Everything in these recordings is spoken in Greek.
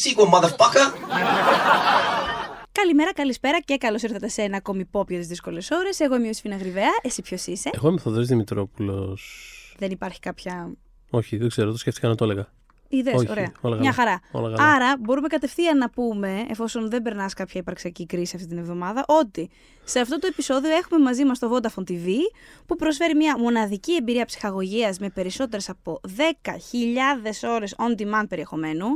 that sequel, motherfucker. Καλημέρα, καλησπέρα και καλώς ήρθατε σε ένα ακόμη pop για τις δύσκολες ώρες. Εγώ είμαι η Ιωσήφινα Γρυβαία. Εσύ ποιος είσαι; Εγώ είμαι ο Θοδωρής Δημητρόπουλος. Δεν υπάρχει κάποια. Όχι, δεν ξέρω, το σκέφτηκα να το έλεγα. Είδε, Όχι, ωραία. όλα καλά. Μια χαρά. Όλα καλά. Άρα μπορούμε κατευθείαν να πούμε, εφόσον δεν περνάς κάποια υπαρξιακή κρίση αυτή την εβδομάδα, ότι σε αυτό το επεισόδιο έχουμε μαζί μας το Vodafone TV, που προσφέρει μια μοναδική εμπειρία ψυχαγωγίας με περισσότερες από 10.000 ώρες on demand περιεχομένου,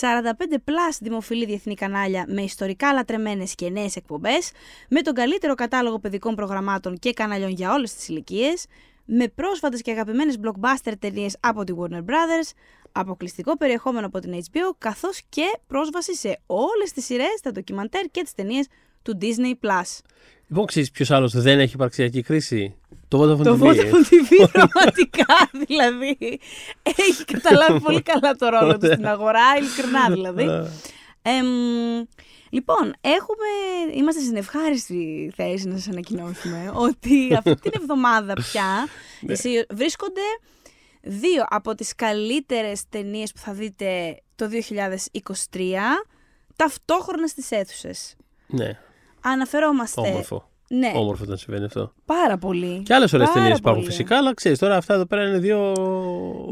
45 plus δημοφιλή διεθνή κανάλια με ιστορικά λατρεμένες και νέες εκπομπές, με τον καλύτερο κατάλογο παιδικών προγραμμάτων και καναλιών για όλες τις ηλικίες, με πρόσφατες και αγαπημένες blockbuster ταινίες από τη Warner Brothers, αποκλειστικό περιεχόμενο από την HBO, καθώς και πρόσβαση σε όλες τις σειρές, τα ντοκιμαντέρ και τις ταινίες του Disney+. Plus. Λοιπόν, ξέρεις ποιος άλλος δεν έχει υπαρξιακή κρίση; Το Vodafone Το TV. Vodafone TV πραγματικά δηλαδή έχει καταλάβει πολύ καλά το ρόλο του στην αγορά, ειλικρινά δηλαδή. Εμ, λοιπόν, έχουμε, είμαστε στην ευχάριστη θέση να σας ανακοινώσουμε ότι αυτή την εβδομάδα πια εσύ, βρίσκονται δύο από τις καλύτερες ταινίες που θα δείτε το 2023 ταυτόχρονα στις αίθουσες. Ναι, Αναφερόμαστε... όμορφο. Ναι, Όμορφο όταν συμβαίνει αυτό. πάρα πολύ. Και άλλες ωραίες Πάρα ταινίες υπάρχουν πολύ. φυσικά, αλλά ξέρεις τώρα αυτά εδώ πέρα είναι δύο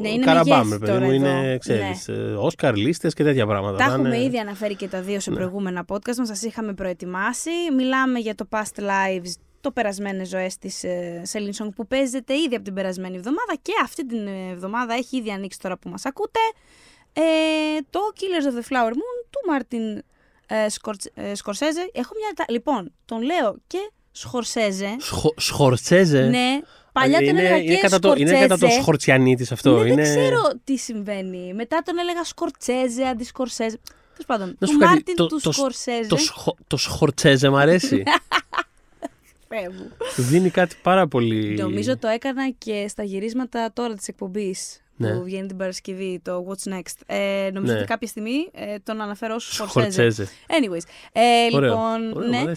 Ναι, είναι καραμπάμ, μεγέθη ρε παιδί τώρα μου. εδώ. Είναι, ξέρεις, ε, Όσκαρ λίστες και τέτοια πράγματα. Τα Θα έχουμε είναι- ήδη αναφέρει και τα δύο σε Ναι. προηγούμενα podcast μας, σας είχαμε προετοιμάσει. Μιλάμε για το Past Lives, το περασμένες ζωές της ε, Celine Song που παίζεται ήδη από την περασμένη εβδομάδα και αυτή την εβδομάδα έχει ήδη ανοίξει τώρα που μας ακούτε. Ε, το Killers of the Flower Moon του Μάρτιν ε, Σκορτ- ε, Σκορσέζε. Έχω μια... τα- Λοιπόν, τον λέω και Σχορσέζε. Σχο- Σχορτσέζε. Ναι, παλιά τον είναι, έλεγα είναι, και κατά το, είναι κατά το Σκορτσέζε. σχορτσιανίτη αυτό. Ναι, είναι... δεν ξέρω τι συμβαίνει. Μετά τον έλεγα Σκορτσέζε αντί Σκορσέζε. Τέλος πάντων, Να του σου πω κάτι, Μάρτιν το- του το- Σκορσέζε. Το, σχο, το σχορτσέζε μ' αρέσει. Θεέ μου. Του δίνει κάτι πάρα πολύ. Νομίζω το έκανα και στα γυρίσματα τώρα της εκπομπής Ναι. που βγαίνει την Παρασκευή, το What's Next. Ε, νομίζω Ναι. ότι κάποια στιγμή ε, τον αναφέρω ως Σκορσέζε. Σχορτσέζε. Anyways, ε, Ωραίο. λοιπόν, Ωραίο, μ' ναι.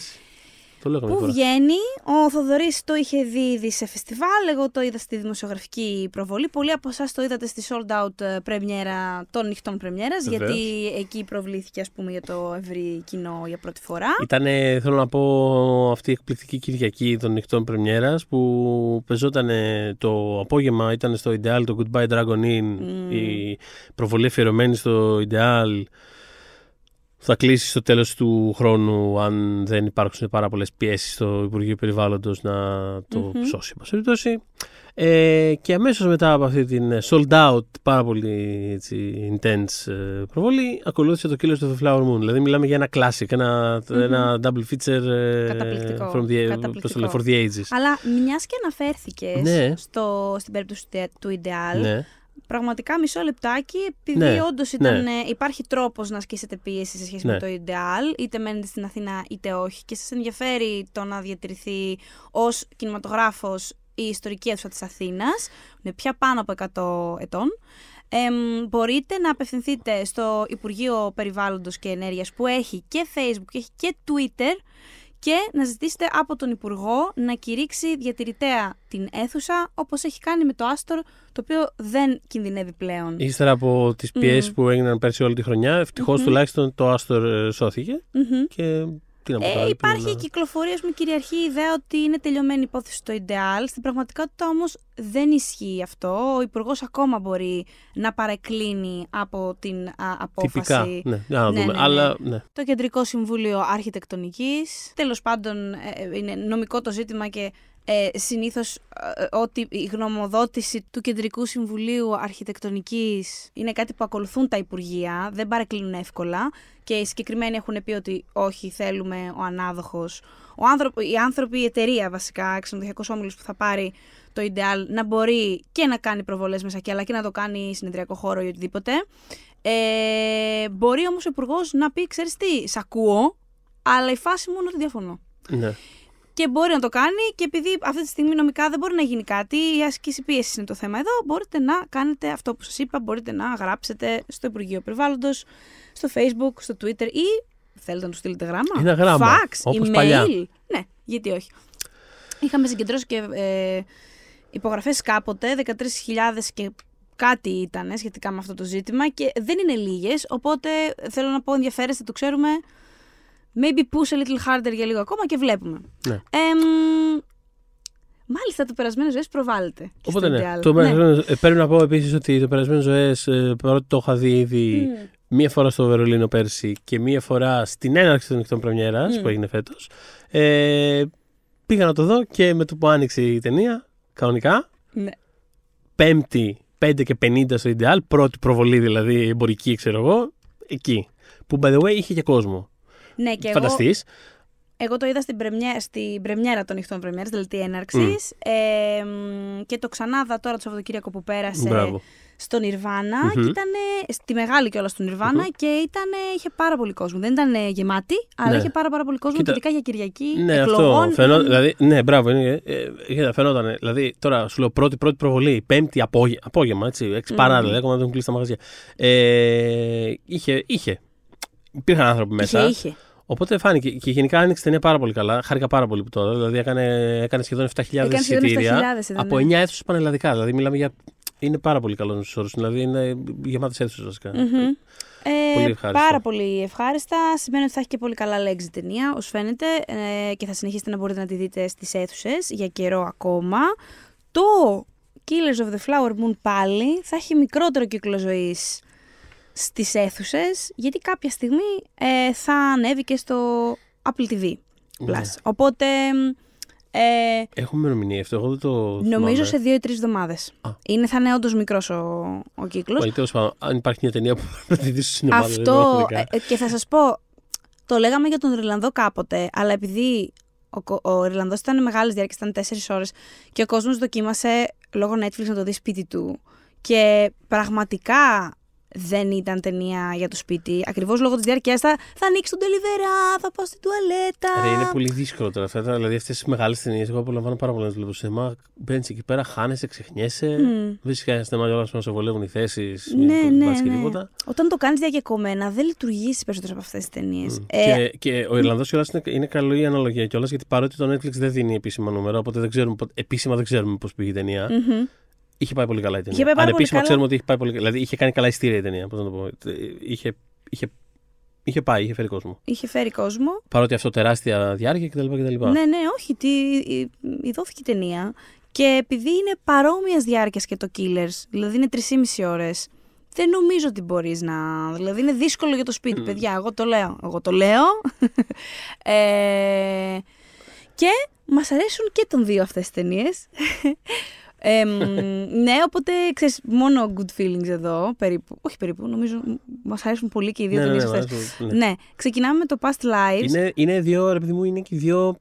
Αρέσει. Το λέω καμιά Πού φορά. βγαίνει, ο Θοδωρής το είχε δει ήδη σε φεστιβάλ, εγώ το είδα στη δημοσιογραφική προβολή. Πολλοί από εσάς το είδατε στη sold out ε, πρεμιέρα των νυχτών πρεμιέρας, Βεβαίως. γιατί εκεί προβλήθηκε ας πούμε για το ευρύ κοινό για πρώτη φορά. Ήταν, θέλω να πω, αυτή η εκπληκτική Κυριακή των νυχτών πρεμιέρας που πεζόταν το απόγευμα, ήταν στο Ideal το Goodbye Dragon Inn, η προβολή αφιερωμένη στο Ideal. Θα κλείσει στο τέλος του χρόνου αν δεν υπάρξουν πάρα πολλές πιέσεις στο Υπουργείο Περιβάλλοντος να το σώσει. εν πάση περιπτώσει. Ε, και αμέσως μετά από αυτή την ε, sold out, πάρα πολύ έτσι, intense ε, προβολή, ακολούθησε το Killers of the Flower Moon. Δηλαδή μιλάμε για ένα classic, ένα, ένα double feature ε, Καταπληκτικό. from the, Καταπληκτικό. πώς το λένε, for the ages. Αλλά μιας και αναφέρθηκες Ναι. στο, στην περίπτωση του- του Ideal, Ναι. Πραγματικά μισό λεπτάκι, επειδή Ναι, όντως ναι. υπάρχει τρόπος να ασκήσετε πίεση σε σχέση Ναι. με το Ideal, είτε μένετε στην Αθήνα είτε όχι, και σας ενδιαφέρει το να διατηρηθεί ως κινηματογράφος η ιστορική αίθουσα της Αθήνας, είναι πια πάνω από 100 ετών. εμ, μπορείτε να απευθυνθείτε στο Υπουργείο Περιβάλλοντος και Ενέργειας που έχει και Facebook και έχει και Twitter και να ζητήσετε από τον Υπουργό να κηρύξει διατηρητέα την αίθουσα όπως έχει κάνει με το Άστορ το οποίο δεν κινδυνεύει πλέον. Ύστερα από τις πιέσεις που έγιναν πέρσι όλη τη χρονιά, ευτυχώς τουλάχιστον το Άστορ ε, σώθηκε. Μμμ. Και τι να πω τώρα, Ε, δεν υπάρχει πρέπει να- κυκλοφορία με κυριαρχή ιδέα ότι είναι τελειωμένη η υπόθεση στο Ιντεάλ. Στην πραγματικότητα όμως δεν ισχύει αυτό. Ο Υπουργός ακόμα μπορεί να παρεκκλίνει από την α, απόφαση. Τυπικά, ναι, για να Ναι, δούμε. ναι, ναι. Αλλά, ναι. Το Κεντρικό Συμβούλιο Αρχιτεκτονικής. Τέλος πάντων ε, ε, είναι νομικό το ζήτημα και ε, συνήθως ε, ότι η γνωμοδότηση του Κεντρικού Συμβουλίου Αρχιτεκτονικής είναι κάτι που ακολουθούν τα Υπουργεία, δεν παρεκκλίνουν εύκολα και οι συγκεκριμένοι έχουν πει ότι όχι θέλουμε ο ανάδοχος, ο άνθρωπο, οι άνθρωποι, η εταιρεία βασικά, ξενοδοχειακός όμιλος που θα πάρει το Ideal να μπορεί και να κάνει προβολές μέσα εκεί αλλά και να το κάνει συνεδριακό χώρο ή οτιδήποτε. Ε, μπορεί όμως ο υπουργός να πει, ξέρεις τι, σ' ακούω, αλλά η φάση μου είναι ότι διαφωνώ. ναι. Και μπορεί να το κάνει και επειδή αυτή τη στιγμή νομικά δεν μπορεί να γίνει κάτι, η άσκηση πίεσης είναι το θέμα εδώ, μπορείτε να κάνετε αυτό που σας είπα, μπορείτε να γράψετε στο Υπουργείο Περιβάλλοντος, στο Facebook, στο Twitter ή θέλετε να του στείλετε γράμμα; Ένα γράμμα, Fax, όπως email. παλιά. Ναι, γιατί όχι. Είχαμε συγκεντρώσει και ε, υπογραφές κάποτε, 13.000 και κάτι ήταν σχετικά με αυτό το ζήτημα και δεν είναι λίγες, οπότε θέλω να πω ενδιαφέρεστε, το ξέρουμε. Maybe push a little harder για λίγο ακόμα και βλέπουμε. Ναι. Εμ, μάλιστα, το περασμένο ζωές προβάλλεται. και Οπότε στο ναι. Ideal. Το Ναι. περασμένο- ε, πρέπει να πω επίσης ότι το περασμένο ζωές, παρότι το είχα δει ήδη Μμ. μία φορά στο Βερολίνο πέρσι και μία φορά στην έναρξη των νυχτών Πρεμιέρας Μμ. που έγινε φέτος. Ε, πήγα να το δω και με το που άνοιξε η ταινία, κανονικά. Ναι. Πέμπτη, 5 και 50 στο Ideal, πρώτη προβολή δηλαδή εμπορική, ξέρω εγώ, εκεί. Που by the way είχε και κόσμο. Ναι, και εγώ, Φανταστείς. εγώ το είδα στην, πρεμιέ, στην πρεμιέρα των νυχτών πρεμιέρας, δηλαδή έναρξης. Ε, μ, και το ξανάδα τώρα το Σαββατοκύριακο που πέρασε Μπράβο. στο Νιρβάνα. Μμμ. Και ήταν στη μεγάλη κιόλας του Νιρβάνα Μμμ. και ήτανε, είχε πάρα πολύ κόσμο. Δεν ήταν γεμάτη, αλλά Ναι. είχε πάρα, πάρα πολύ κόσμο. Κοίτα, και ειδικά για Κυριακή. Ναι, εκλογών, αυτό. Φαινό, ήταν- δηλαδή, ναι, μπράβο. Είναι, ε, ε, φαινόταν. Δηλαδή, τώρα σου λέω πρώτη, πρώτη προβολή, πέμπτη απόγε, απόγευμα, έτσι. Έξι Μμμ. παρά, δηλαδή, ακόμα δεν έχουν κλείσει τα μαγαζιά. Ε, είχε, είχε. Υπήρχαν άνθρωποι μέσα. Είχε, είχε. Οπότε φάνηκε. Και γενικά άνοιξε την ταινία πάρα πολύ καλά. Χάρηκα πάρα πολύ που το είδα. Δηλαδή, έκανε, έκανε σχεδόν 7.000 Έκανε σχεδόν εισιτήρια. 7.000 ήταν, από ναι. 9 αίθουσες πανελλαδικά. Δηλαδή, μιλάμε για. Είναι πάρα πολύ καλός στου όρου. Δηλαδή, είναι γεμάτε αίθουσες βασικά. Μμμ. Ε, Πολύ ευχάριστα. πάρα πολύ ευχάριστα. Σημαίνει ότι θα έχει και πολύ καλά λέξη η ταινία, ως φαίνεται, ε, και θα συνεχίσετε να μπορείτε να τη δείτε στις αίθουσες για καιρό ακόμα. Το Killers of the Flower Moon πάλι θα έχει μικρότερο κύκλο ζωής στις αίθουσες, γιατί κάποια στιγμή ε, θα ανέβει και στο Apple TV Plus. Ναι. Οπότε ε, Έχουμε ημερομηνία αυτό. Εγώ δεν το. νομίζω θυμάμαι. σε δύο ή τρεις εβδομάδες. Α. Είναι, θα είναι όντως μικρός ο, ο κύκλος. Πάλι τέλος πάντων, αν υπάρχει μια ταινία που πρέπει να τη δεις στο σινεμά. δεν Αυτό. πραγματικά. ε, και θα σας πω, το λέγαμε για τον Ιρλανδό κάποτε, αλλά επειδή ο, κο- ο Ιρλανδός ήταν μεγάλης διάρκειας, ήταν 4 ώρες και ο κόσμος δοκίμασε λόγω Netflix να το δει σπίτι του. Και πραγματικά δεν ήταν ταινία για το σπίτι. Ακριβώς λόγω της διάρκειας θα, θα ανοίξει τον τελιβερά, θα πάω στην τουαλέτα. Ρε, είναι πολύ δύσκολο τώρα αυτά. Δηλαδή, αυτές τις μεγάλες ταινίες, εγώ απολαμβάνω πάρα πολύ να τις βλέπω στο σινεμά. Μπαίνεις εκεί πέρα, χάνεσαι, ξεχνιέσαι. Μμ. Δεν σιγά σινεμά για όλα να σε βολεύουν οι θέσεις. Ναι, ναι, και ναι. τίποτα. Όταν το κάνεις διακεκομένα, δεν λειτουργείς στι περισσότερε από αυτές τις ταινίες. Μμ. Ε, Και, και ο Ιρλανδός κιόλας είναι, είναι καλή η αναλογία κιόλας γιατί παρότι το Netflix δεν δίνει επίσημα νούμερα, οπότε δεν ξέρουμε, πο- επίσημα δεν ξέρουμε πώς πήγε η ταινία. μμμ. Είχε πάει πολύ καλά η ταινία. Είχε πάει πάρα πολύ Ανεπίσημα καλά. ξέρουμε ότι είχε πάει πολύ καλά. Δηλαδή είχε κάνει καλά ειστήρια η ταινία. Πώς να το πω. Ε, Είχε, είχε, είχε πάει, είχε φέρει κόσμο. Είχε φέρει κόσμο. Παρότι αυτό τεράστια διάρκεια κτλ. κτλ. Ναι, ναι, όχι. Τι, ειδώθηκε η ταινία. Και επειδή είναι παρόμοιας διάρκειας και το Killers, δηλαδή είναι 3,5 ώρες, δεν νομίζω ότι μπορείς να. Δηλαδή είναι δύσκολο για το σπίτι, Μμ. παιδιά. Εγώ το λέω. Εγώ το λέω. ε, και μας αρέσουν και των δύο αυτές τις ταινίες. Ε, μ, ναι, οπότε ξέρεις, μόνο good feelings εδώ, περίπου. Όχι περίπου, νομίζω μας αρέσουν πολύ και οι δύο ναι, ναι, ταινίες ναι, αυτές. ναι, ναι. Ναι, ξεκινάμε με το Past Lives. Είναι, είναι δύο, ρε παιδί μου, είναι και δύο.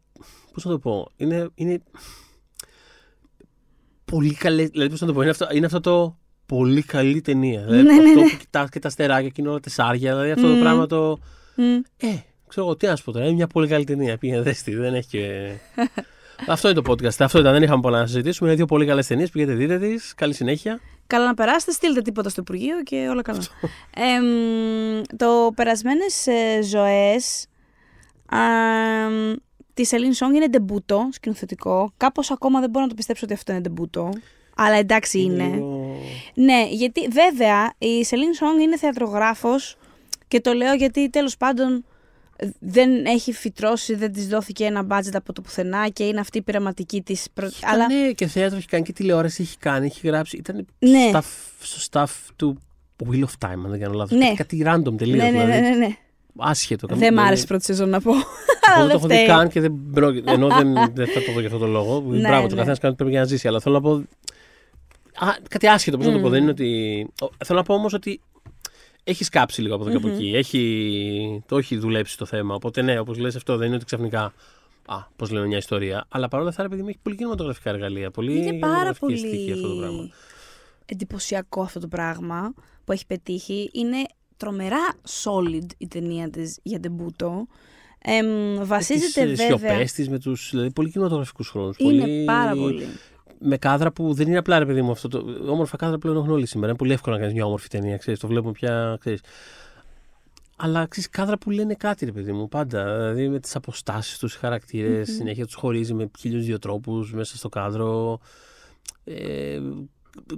Πώς να το πω. Είναι. είναι πολύ καλέ. Δηλαδή, πώς να το πω. Είναι αυτό, είναι αυτό το πολύ καλή ταινία. Δηλαδή, Ναι, ναι, αυτό ναι. που κοιτάς και τα στεράκια και είναι όλα τεσσάρια. Δηλαδή, αυτό το Μμμ. πράγμα το. Μμ. Ε, ξέρω εγώ, τι να σου πω τώρα. Είναι μια πολύ καλή ταινία. Πήγαινε δες τη, Δεν έχει και. αυτό είναι το podcast. Αυτό ήταν. Δεν είχαμε πολλά να συζητήσουμε. Είναι δύο πολύ καλές ταινίες. Πήγαινε δείτε τις. Καλή συνέχεια. Καλά να περάσετε, στείλτε τίποτα στο Υπουργείο και όλα καλά. Ε, μ, το περασμένες ε, ζωές α, μ, της Σελίν Σονγκ είναι ντεμπούτο σκηνοθετικό. Κάπως ακόμα δεν μπορώ να το πιστέψω ότι αυτό είναι ντεμπούτο. Αλλά εντάξει είναι. λίγο- Ναι, γιατί βέβαια η Σελίν Σονγκ είναι θεατρογράφος και το λέω γιατί τέλος πάντων ε, δεν έχει φυτρώσει, δεν της δόθηκε ένα budget από το πουθενά και είναι αυτή η πειραματική της. προ- Αλλά Ναι, και θέατρο έχει κάνει και τηλεόραση έχει κάνει. Έχει γράψει. Ήταν Ναι. staff, στο staff του Wheel of Time, αν δεν κάνω λάθος. Ναι. Κάτι random τελείως. ναι, ναι, ναι, ναι, ναι. Άσχετο. Δεν μ' δηλαδή. άρεσε η πρώτη σεζόν να πω. Εγώ Αλλά δεν το δεν έχω δει φταίει. καν και δεν πρόκειται. Ενώ δεν, δεν θα το δω για αυτόν τον λόγο. Ναι, Μπράβο, το ναι. καθένας κάνει ό,τι πρέπει για να ζήσει. Αλλά θέλω να πω. Α, κάτι άσχετο, πώς να το πω. Μμμ. Δεν είναι ότι. Ο- Θέλω να πω όμως ότι έχεις κάψει λίγο από εδώ και από εκεί. Έχει, το έχει δουλέψει το θέμα. Οπότε ναι, όπως λες αυτό δεν είναι ότι ξαφνικά. Α, πώς λένε μια ιστορία. Αλλά παρόλα αυτά, ρε παιδί μου, έχει πολύ κινηματογραφικά εργαλεία. Πολύ Είναι πάρα κινηματογραφική αισθητική αυτό το πράγμα. πολύ εντυπωσιακό αυτό το πράγμα που έχει πετύχει. Είναι τρομερά solid η ταινία της για ντεμπούτο. Εμ, βασίζεται με τις βέβαια... σιωπές της, με τους δηλαδή, πολύ κινηματογραφικούς χρόνους. Είναι πολύ... πάρα πολύ. Με κάδρα που δεν είναι απλά ρε παιδί μου αυτό το. Όμορφα κάδρα πλέον έχουν όλοι σήμερα. Είναι πολύ εύκολο να κάνεις μια όμορφη ταινία, ξέρεις, το βλέπουμε πια. Ξέρεις. Αλλά ξέρεις, κάδρα που λένε κάτι, ρε παιδί μου, πάντα. Δηλαδή με τις αποστάσεις τους, οι χαρακτηρε συνέχεια τους χωρίζει με χίλιους δύο τρόπους μέσα στο κάδρο. Ε,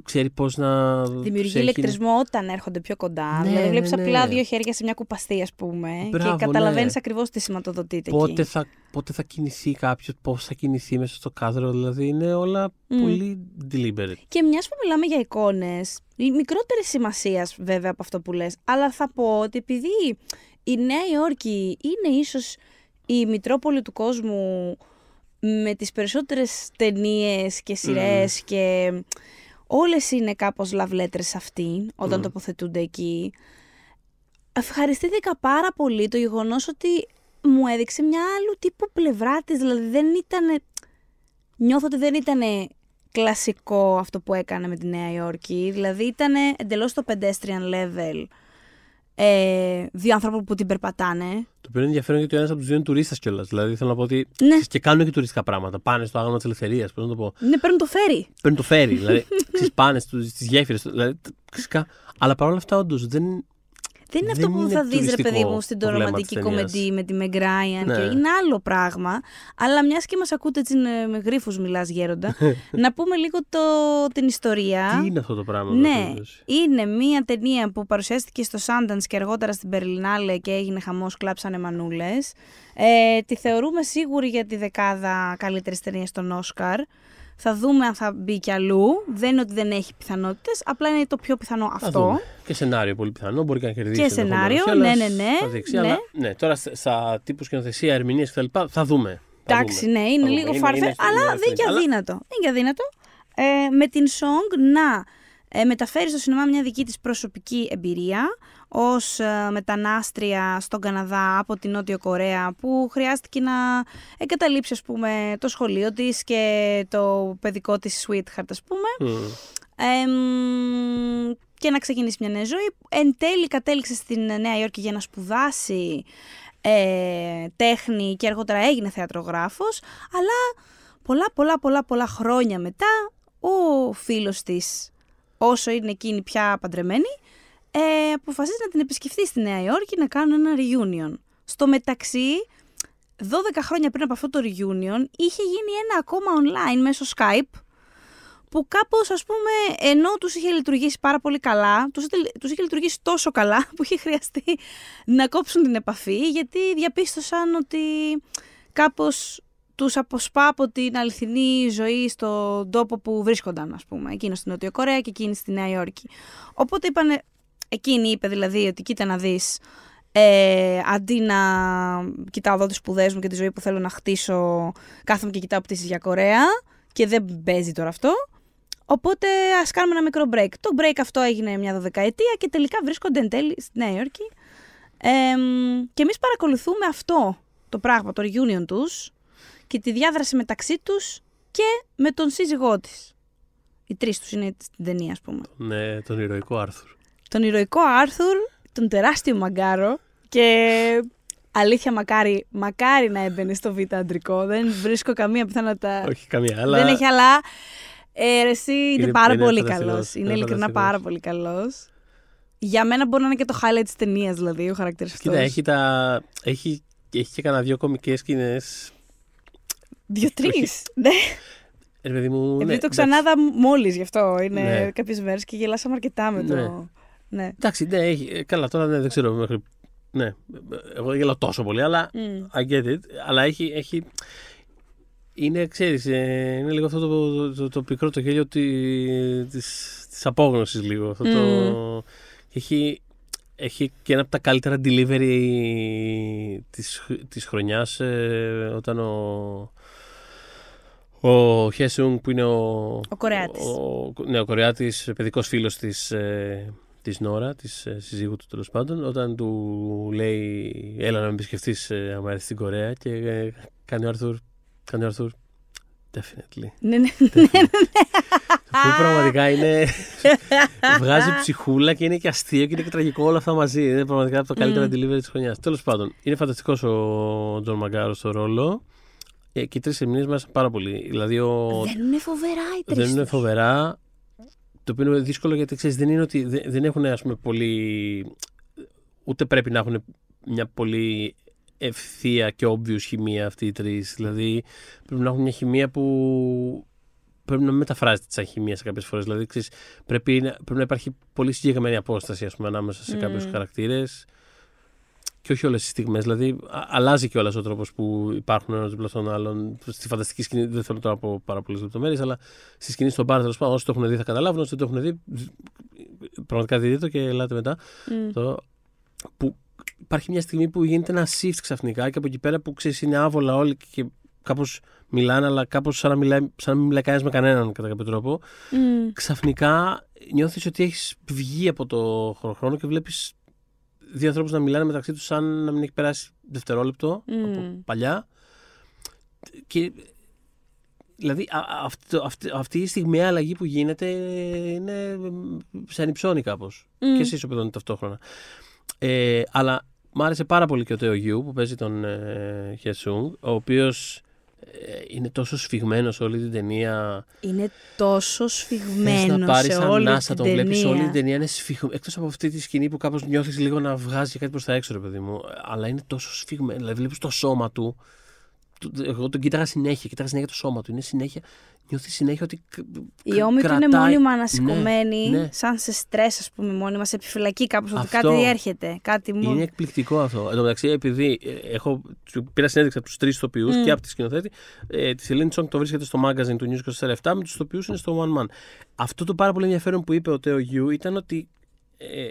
ξέρει πώς να. Δημιουργεί τους έχει- ηλεκτρισμό όταν έρχονται πιο κοντά. Ναι, δηλαδή, ναι, βλέπεις ναι. απλά δύο χέρια σε μια κουπαστή, ας πούμε. Μπράβο, και καταλαβαίνεις ναι. ακριβώς τι σηματοδοτείται Πότε εκεί. θα, πότε θα κινηθεί κάποιος, πώς θα κινηθεί μέσα στο κάδρο. Δηλαδή είναι όλα Μμ. πολύ deliberate. Και μιας που μιλάμε για εικόνες, μικρότερη σημασία βέβαια από αυτό που λες, αλλά θα πω ότι επειδή η Νέα Υόρκη είναι ίσως η μητρόπολη του κόσμου με τις περισσότερες ταινίες και σειρές και όλες είναι κάπως love letters σε αυτή όταν Μμ. τοποθετούνται εκεί. Ευχαριστήθηκα πάρα πολύ το γεγονός ότι μου έδειξε μια άλλου τύπου πλευρά της, δηλαδή δεν ήταν... Νιώθω ότι δεν ήταν κλασικό αυτό που έκανε με τη Νέα Υόρκη, δηλαδή ήταν εντελώς στο pedestrian level ε, δύο άνθρωποι που την περπατάνε. Το οποίο είναι ενδιαφέρον γιατί ο ένας από τους δύο είναι τουρίστας κιόλας. Δηλαδή θέλω να πω ότι. Ναι. ξέρεις, και κάνουν και τουριστικά πράγματα. Πάνε στο άγαλμα της ελευθερίας. Πώς να το πω. Ναι, παίρνουν το φέρι. Παίρνουν το φέρι. δηλαδή ξέρεις, πάνε στις γέφυρες. Δηλαδή, φυσικά. Αλλά παρόλα αυτά, όντως δεν. Δεν είναι Δεν αυτό που είναι θα δεις ρε τουριστικό παιδί μου στην το βλέμμα ρομαντική της ταινίας. κομμεντή με τη Meg Ryan Ναι. και είναι άλλο πράγμα. Αλλά μιας και μας ακούτε έτσι ε, με γρίφους μιλάς γέροντα, να πούμε λίγο το, την ιστορία. Τι είναι αυτό το πράγμα. Ναι, εν πάση είναι μία ταινία που παρουσιάστηκε στο Sundance και αργότερα στην Berlinale και έγινε χαμός, κλάψανε μανούλες. Ε, τη θεωρούμε σίγουρη για τη δεκάδα καλύτερης ταινίας των Όσκαρ. Θα δούμε αν θα μπει κι αλλού. Δεν είναι ότι δεν έχει πιθανότητες, απλά είναι το πιο πιθανό Θα αυτό. δούμε. Και σενάριο πολύ πιθανό. Μπορεί και να κερδίσει. Και σενάριο, ενδεχομένως, ναι, αλλά ναι, ναι, θα δείξει. ναι. Αλλά, ναι, τώρα στα, στα τύπους σκηνοθεσία, ερμηνείες κτλ. Θα δούμε. Θα Εντάξει, δούμε. ναι, Θα είναι δούμε. λίγο Είναι- φάρφε, είναι- αλλά είναι δεν και αλλά- αδύνατο. Δεν και αδύνατο. Ε, με την Song να ε, μεταφέρεις στο σινεμά μια δική της προσωπική εμπειρία ως ε, μετανάστρια στον Καναδά από την Νότιο Κορέα που χρειάστηκε να εγκαταλείψει ας πούμε το σχολείο της και το παιδικό της sweetheart ας πούμε Μμ. Εμ, και να ξεκινήσει μια νέα ζωή. Εν τέλει κατέληξε στην Νέα Υόρκη για να σπουδάσει ε, τέχνη και αργότερα έγινε θεατρογράφος, αλλά πολλά πολλά πολλά πολλά χρόνια μετά ο φίλος της, όσο είναι εκείνη πια παντρεμένη, ε, αποφασίζει να την επισκεφθεί στη Νέα Υόρκη να κάνουν ένα reunion. Στο μεταξύ, 12 χρόνια πριν από αυτό το reunion, είχε γίνει ένα ακόμα online μέσω Skype, που κάπως ας πούμε ενώ τους είχε λειτουργήσει πάρα πολύ καλά, τους, είχε- τους είχε λειτουργήσει τόσο καλά που είχε χρειαστεί να κόψουν την επαφή γιατί διαπίστωσαν ότι κάπως τους αποσπά από την αληθινή ζωή στον τόπο που βρίσκονταν ας πούμε, εκείνος στην Νότιο Κορέα και εκείνη στη Νέα Υόρκη. Οπότε είπανε, εκείνη είπε δηλαδή ότι κοίτα να δεις, ε, αντί να κοιτάω εδώ τις σπουδές μου και τη ζωή που θέλω να χτίσω, κάθομαι και κοιτάω πτήσεις για Κορέα και δεν παίζει τώρα αυτό. Οπότε ας κάνουμε ένα μικρό break. Το break αυτό έγινε μια δωδεκαετία και τελικά βρίσκονται εν τέλει στη Νέα Υόρκη. Εμ, και εμείς παρακολουθούμε αυτό το πράγμα, το reunion τους και τη διάδραση μεταξύ τους και με τον σύζυγό της. Οι τρεις τους είναι στην ταινία, ας πούμε. Ναι, τον ηρωικό Άρθουρ. Τον ηρωικό Άρθουρ, τον τεράστιο Μαγκάρο και αλήθεια μακάρι, μακάρι να έμπαινε στο β' αντρικό. Δεν βρίσκω καμία πιθανότητα. Όχι καμία, αλλά. Δεν έχει αλλά. Ε, ρε, εσύ είναι, Είναι- πάρα είναι πολύ φανταστικός. καλός. Είναι Είναι ειλικρινά φανταστικός. πάρα πολύ καλός. Για μένα μπορεί να είναι και το highlight της ταινίας, δηλαδή, ο χαρακτήρας αυτός. Κοίτα, έχει, τα... έχει, έχει και κανένα δύο κομικές σκηνές. Δύο-τρεις. Όχι. Ναι, Ρε παιδί μου. επειδή ναι, το εντάξει. ξανάδα μόλις γι' αυτό είναι Ναι. κάποιες μέρες και γελάσαμε αρκετά με Ναι. το. Ναι. Εντάξει, ναι, έχει, ε, καλά, τώρα ναι, δεν ξέρω μέχρι. Ναι, εγώ δεν γελάω τόσο πολύ, αλλά Μμ. I get it. Αλλά έχει. έχει είναι, ξέρεις, ε, είναι λίγο αυτό το, το, το, το πικρό το γέλιο τη, της, της απόγνωσης λίγο. Αυτό το, έχει, έχει και ένα από τα καλύτερα delivery της, χ- της χρονιάς ε, όταν ο, ο Χέσουγκ που είναι ο, Ο Κορεάτης. ο, ναι, ο Κορεάτης παιδικός φίλος της, ε, της Νόρα, της ε, συζύγου του τέλος πάντων, όταν του λέει έλα να με επισκεφτείς ε, άμα έρθεις στην Κορέα και ε, κάνει ο Άρθουρ, κάνει ο Άρθουρ definitely. Ναι, ναι. Αυτό πραγματικά είναι. βγάζει ψυχούλα και είναι και αστείο και είναι και τραγικό όλα αυτά μαζί. Είναι πραγματικά από τα καλύτερα delivery της χρονιάς. Τέλος πάντων, είναι φανταστικός ο Τζον Μαγκάρο στο ρόλο. Ε, και οι τρεις ερμηνείες μας πάρα πολύ. Δηλαδή, ο... Δεν είναι φοβερά οι τρεις. δεν είναι φοβερά. Το οποίο είναι δύσκολο γιατί ξέρεις, δεν είναι ότι δεν, δεν έχουν ας πούμε, πολύ. Ούτε πρέπει να έχουν μια πολύ ευθεία και obvious χημεία αυτοί οι τρεις. Δηλαδή, πρέπει να έχουν μια χημεία που πρέπει να μεταφράζεται τη αχημία κάποιες φορές. Δηλαδή, ξέρεις, πρέπει, να, πρέπει να υπάρχει πολύ συγκεκριμένη απόσταση ας πούμε, ανάμεσα σε κάποιους Mm. χαρακτήρες. Και όχι όλες τι στιγμές. Δηλαδή, α- αλλάζει κιόλας ο τρόπος που υπάρχουν ένας δίπλα στον άλλον. Στη φανταστική σκηνή, δεν θέλω τώρα να πω πάρα πολλές λεπτομέρειες, αλλά στη σκηνή στον μπαρ, τέλος πάντων, όσοι το έχουν δει θα καταλάβουν. Όσοι δεν το έχουν δει, πραγματικά δείτε το και ελάτε μετά. Μμ. Το, που υπάρχει μια στιγμή που γίνεται ένα shift ξαφνικά και από εκεί πέρα που ξέρεις είναι άβολα όλοι και κάπως μιλάνε, αλλά κάπως σαν να, μιλάει, σαν να μην μιλάει κανένας με κανέναν κατά κάποιο τρόπο. Μμ. Ξαφνικά νιώθεις ότι έχεις βγει από το χρόνο και βλέπεις δύο ανθρώπους να μιλάνε μεταξύ τους σαν να μην έχει περάσει δευτερόλεπτο Μμ. από παλιά. Και Δηλαδή α- α- αυτό- αυτή, αυτή η στιγμιαία αλλαγή που γίνεται είναι σε ανυψώνει κάπως. Μμ. Και σε ισοπεδώνει ταυτόχρονα. Ε, αλλά μ' άρεσε πάρα πολύ και ο Τέο Γιου που παίζει τον ε, Χεσούγκ, ο οποίος είναι τόσο σφιγμένος σε όλη την ταινία. Είναι τόσο Θες σφιγμένο να πάρεις σε σαν όλη νάσα, την τον βλέπεις ταινία. όλη την ταινία. Είναι σφιγμένο. Εκτός από αυτή τη σκηνή που κάπως νιώθεις λίγο να βγάζεις και κάτι προς τα έξω, ρε παιδί μου. Αλλά είναι τόσο σφιγμένο. Δηλαδή βλέπεις το σώμα του. Του- Εγώ τον κοίταγα συνέχεια. Κοίταγα συνέχεια το σώμα του. Είναι συνέχεια. Νιώθεις συνέχεια ότι. κ- Η ώμη του είναι κρατάει- μόνιμα ανασηκωμένη, Ναι, ναι. σαν σε στρες, ας πούμε, μόνιμα σε επιφυλακή κάπως. Ότι Αυτό. κάτι έρχεται. Κάτι μου. Είναι εκπληκτικό αυτό. Εν τω μεταξύ, επειδή ε, έχω, πήρα συνέντευξη από τους τρεις ηθοποιούς Μμ. και από τη σκηνοθέτη, ε, τη Ελένη Τσόγκ το βρίσκεται στο magazine του News 24 με τους ηθοποιούς είναι στο One Man. Αυτό το πάρα πολύ ενδιαφέρον που είπε ο Τέο Γιου ήταν ότι, ε,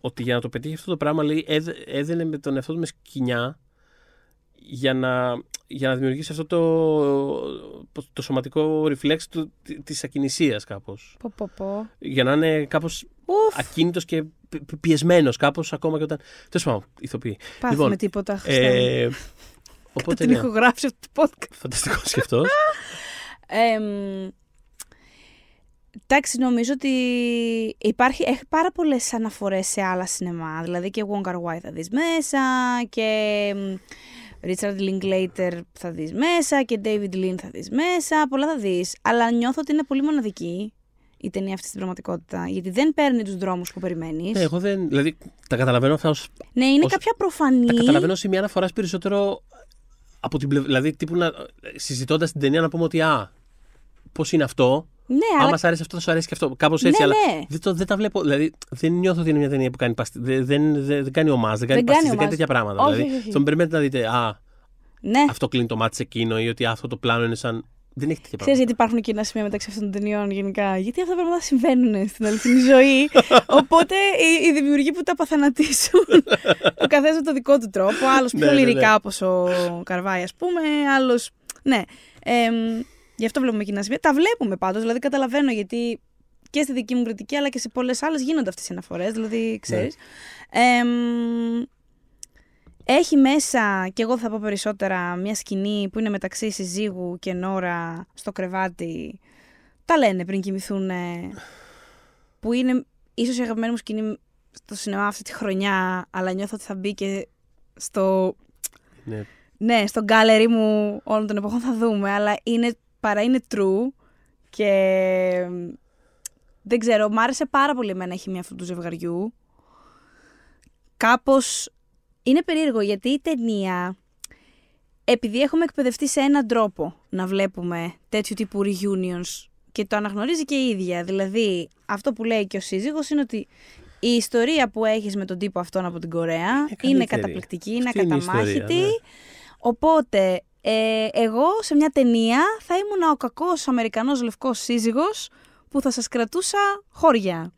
ότι για να το πετύχει αυτό το πράγμα, λέει, έδ- έδαινε με τον εαυτό του με σκοινιά για να, για να δημιουργήσει αυτό το, το σωματικό reflex του, της ακινησίας κάπως. Πω, πω, πω. Για να είναι κάπως Ουφ, ακίνητος και πιεσμένος κάπως ακόμα και όταν. Τέλος πάντων, ηθοποιεί. πάθουμε λοιπόν, τίποτα. Χριστέ μου. Ε, Θα οπότε. την Ναι, ηχογράψει αυτό το podcast. φανταστικός και αυτός. Εμ, εντάξει, νομίζω ότι υπάρχει, έχει πάρα πολλές αναφορές σε άλλα σινεμά. Δηλαδή και Wong Kar Wai θα δεις μέσα και εμ, Richard Linklater θα δεις μέσα και David Lean θα δεις μέσα. Πολλά θα δεις. Αλλά νιώθω ότι είναι πολύ μοναδική η ταινία αυτή στην πραγματικότητα. Γιατί δεν παίρνει τους δρόμους που περιμένεις. ναι, εγώ δεν. Δηλαδή, τα καταλαβαίνω αυτά ως, ναι, είναι ως- κάποια προφανή. Τα καταλαβαίνω ως σημεία αναφοράς περισσότερο από την πλευρά. Δηλαδή, τύπου να. συζητώντας την ταινία να πούμε ότι. Α, πώς είναι αυτό. Ναι, Άμα αλλά σ' αρέσει αυτό, θα σου αρέσει και αυτό. Κάπως έτσι. Ναι, αλλά ναι. δεν, το, δεν τα βλέπω. Δηλαδή, δεν νιώθω ότι είναι μια ταινία που κάνει παστι... δεν, δεν, δεν, δεν κάνει ομάζ, δεν κάνει Δεν κάνει παστι, δεν κάνει ομάζ. τέτοια πράγματα. Όχι, δηλαδή, όχι, όχι. θα με περιμένετε να δείτε. Α, ναι. αυτό κλείνει το μάτι σε εκείνο ή ότι αυτό το πλάνο είναι σαν. Δεν έχει τέτοια Ξέρεις πράγματα. γιατί υπάρχουν κοινά σημεία μεταξύ αυτών των ταινιών γενικά; Γιατί αυτά τα πράγματα συμβαίνουν στην αληθινή ζωή. Οπότε οι, οι δημιουργοί που τα παθανατήσουν, ο καθένα με το δικό του τρόπο. Άλλος πιο Ναι, ναι, ναι. λυρικά όπως ο Καρβάη, ας πούμε. Άλλο. Ναι. Εμ, γι' αυτό βλέπουμε κοινά σημεία. Τα βλέπουμε πάντως. Δηλαδή καταλαβαίνω γιατί και στη δική μου κριτική αλλά και σε πολλές άλλες γίνονται αυτές οι αναφορές. Δηλαδή ξέρεις. έχει μέσα, και εγώ θα πω περισσότερα, μια σκηνή που είναι μεταξύ συζύγου και Νόρα στο κρεβάτι. Τα λένε πριν κοιμηθούν. Που είναι ίσως η αγαπημένη μου σκηνή στο σινεμά αυτή τη χρονιά, αλλά νιώθω ότι θα μπει και στο, Ναι. ναι, στο gallery μου όλων των εποχών θα δούμε, αλλά είναι, παρά είναι true και δεν ξέρω, μ' άρεσε πάρα πολύ εμένα η χημεία αυτού του ζευγαριού. Κάπως είναι περίεργο γιατί η ταινία, επειδή έχουμε εκπαιδευτεί σε έναν τρόπο να βλέπουμε τέτοιου τύπου reunions και το αναγνωρίζει και η ίδια. Δηλαδή, αυτό που λέει και ο σύζυγος είναι ότι η ιστορία που έχεις με τον τύπο αυτόν από την Κορέα είναι, καλύτερη. καταπληκτική, είναι Αυτή είναι η ακαταμάχητη. ιστορία, ναι. Οπότε, ε, εγώ σε μια ταινία θα ήμουν ο κακός Αμερικανός λευκός σύζυγος που θα σας κρατούσα χώρια.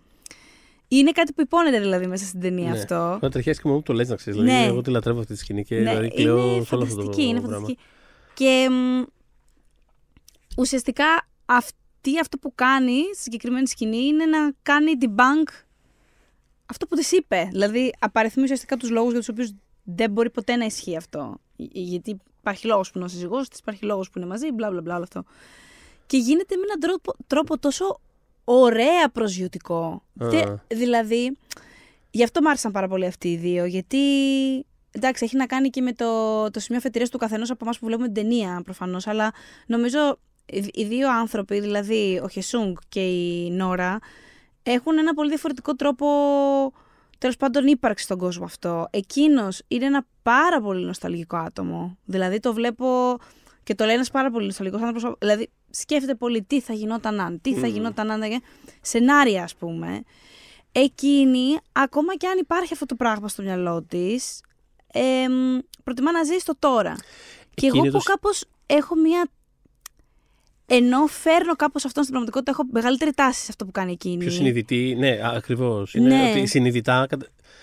Είναι κάτι που υπόνεται δηλαδή μέσα στην ταινία Ναι. αυτό. Να τριχιάσει και μόνο που το λες να ξέρεις. Δηλαδή, Ναι. εγώ τη λατρεύω αυτή τη σκηνή και Ναι, δηλαδή, κλαίω είναι σε όλο αυτό το φανταστική, είναι πράγμα. φανταστική. Και μ, ουσιαστικά αυτή αυτό που κάνει στη συγκεκριμένη σκηνή είναι να κάνει debunk αυτό που της είπε. Δηλαδή απαριθμεί ουσιαστικά τους λόγους για τους οποίους δεν μπορεί ποτέ να ισχύει αυτό. Ι- Γιατί υπάρχει λόγος που είναι ο σύζυγός της, υπάρχει λόγος που είναι μαζί, μπλα μπλα μπλα όλο αυτό. Και γίνεται με έναν τρόπο, τρόπο τόσο ωραία προσγειωτικό. Α. Τε- δηλαδή, γι' αυτό μ' άρεσαν πάρα πολύ αυτοί οι δύο, γιατί εντάξει, έχει να κάνει και με το, το σημείο αφετηρίας του καθενός από εμάς που βλέπουμε την ταινία προφανώς, αλλά νομίζω οι, οι δύο άνθρωποι, δηλαδή ο Χεσούγκ και η Νόρα, έχουν ένα πολύ διαφορετικό τρόπο τέλος πάντων ύπαρξη στον κόσμο αυτό. Εκείνος είναι ένα πάρα πολύ νοσταλγικό άτομο. Δηλαδή το βλέπω και το λέει ένας πάρα πολύ νοσταλγικός άνθρωπος. Δηλαδή σκέφτεται πολύ τι θα γινόταν αν, τι θα γινόταν αν, σενάρια ας πούμε, εκείνη, ακόμα και αν υπάρχει αυτό το πράγμα στο μυαλό της, προτιμά να ζει στο τώρα. Και εγώ που κάπως έχω μια ενώ φέρνω κάπως αυτόν στην πραγματικότητα, έχω μεγαλύτερη τάση σε αυτό που κάνει εκείνη. Πιο συνειδητή, ναι, ακριβώς. Είναι Ναι. ότι συνειδητά.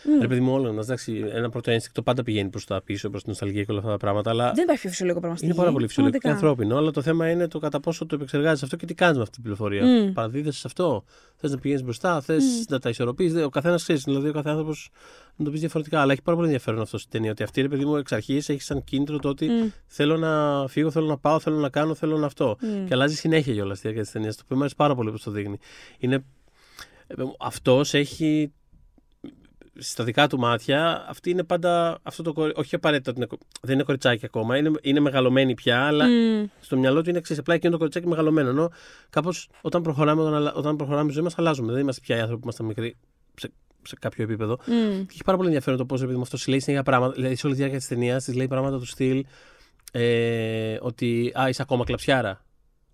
Mm. Ρε παιδί μου, όλο μας, εντάξει, ένα πρώτο ένστικτο πάντα πηγαίνει προς τα πίσω, προς την νοσταλγία και όλα αυτά τα πράγματα. Αλλά Δεν υπάρχει πιο φυσιολογικό πράγμα στη είναι γη, πάρα πολύ φυσιολογικό και πραγματικά. ανθρώπινο. Αλλά το θέμα είναι το κατά πόσο το επεξεργάζεσαι αυτό και τι κάνεις με αυτή την πληροφορία. Μμ. Παραδίδεσαι σε αυτό. Θες να πηγαίνεις μπροστά, θες να τα ισορροπείς. Ο καθένας ξέρεις, δηλαδή ο κάθε άνθρωπος να το πεις διαφορετικά. Αλλά έχει πάρα πολύ ενδιαφέρον αυτό στην ταινία. Ότι αυτή ρε παιδί μου εξ αρχής έχει σαν κίνητρο το ότι Μμ. θέλω να φύγω, θέλω να πάω, θέλω να κάνω, θέλω να αυτό. Μμ. Και αλλάζει συνέχεια κιόλας στη διάρκεια της ταινίας. Το οποίο μου αρέσει πάρα πολύ όπω το δείχνει. Είναι... Αυτός έχει στα δικά του μάτια, αυτή είναι πάντα αυτό το κορι... Όχι απαραίτητα ότι είναι... κο- δεν είναι κοριτσάκι ακόμα, είναι, είναι μεγαλωμένη πια, αλλά Μμ. στο μυαλό του είναι ξέρεις, απλά εκείνο το κοριτσάκι μεγαλωμένο. Ενώ κάπως όταν προχωράμε, όταν, αλλα- όταν προχωράμε στη ζωή μας, αλλάζουμε. Δεν είμαστε πια οι άνθρωποι που ήμασταν μικροί σε, σε κάποιο επίπεδο. Μμ. Και έχει πάρα πολύ ενδιαφέρον το πώς επειδή αυτό σου λέει συνέχεια πράγματα. Δηλαδή, σε όλη τη διάρκεια της ταινίας της λέει πράγματα του στυλ ε, ότι Α, είσαι ακόμα κλαψιάρα.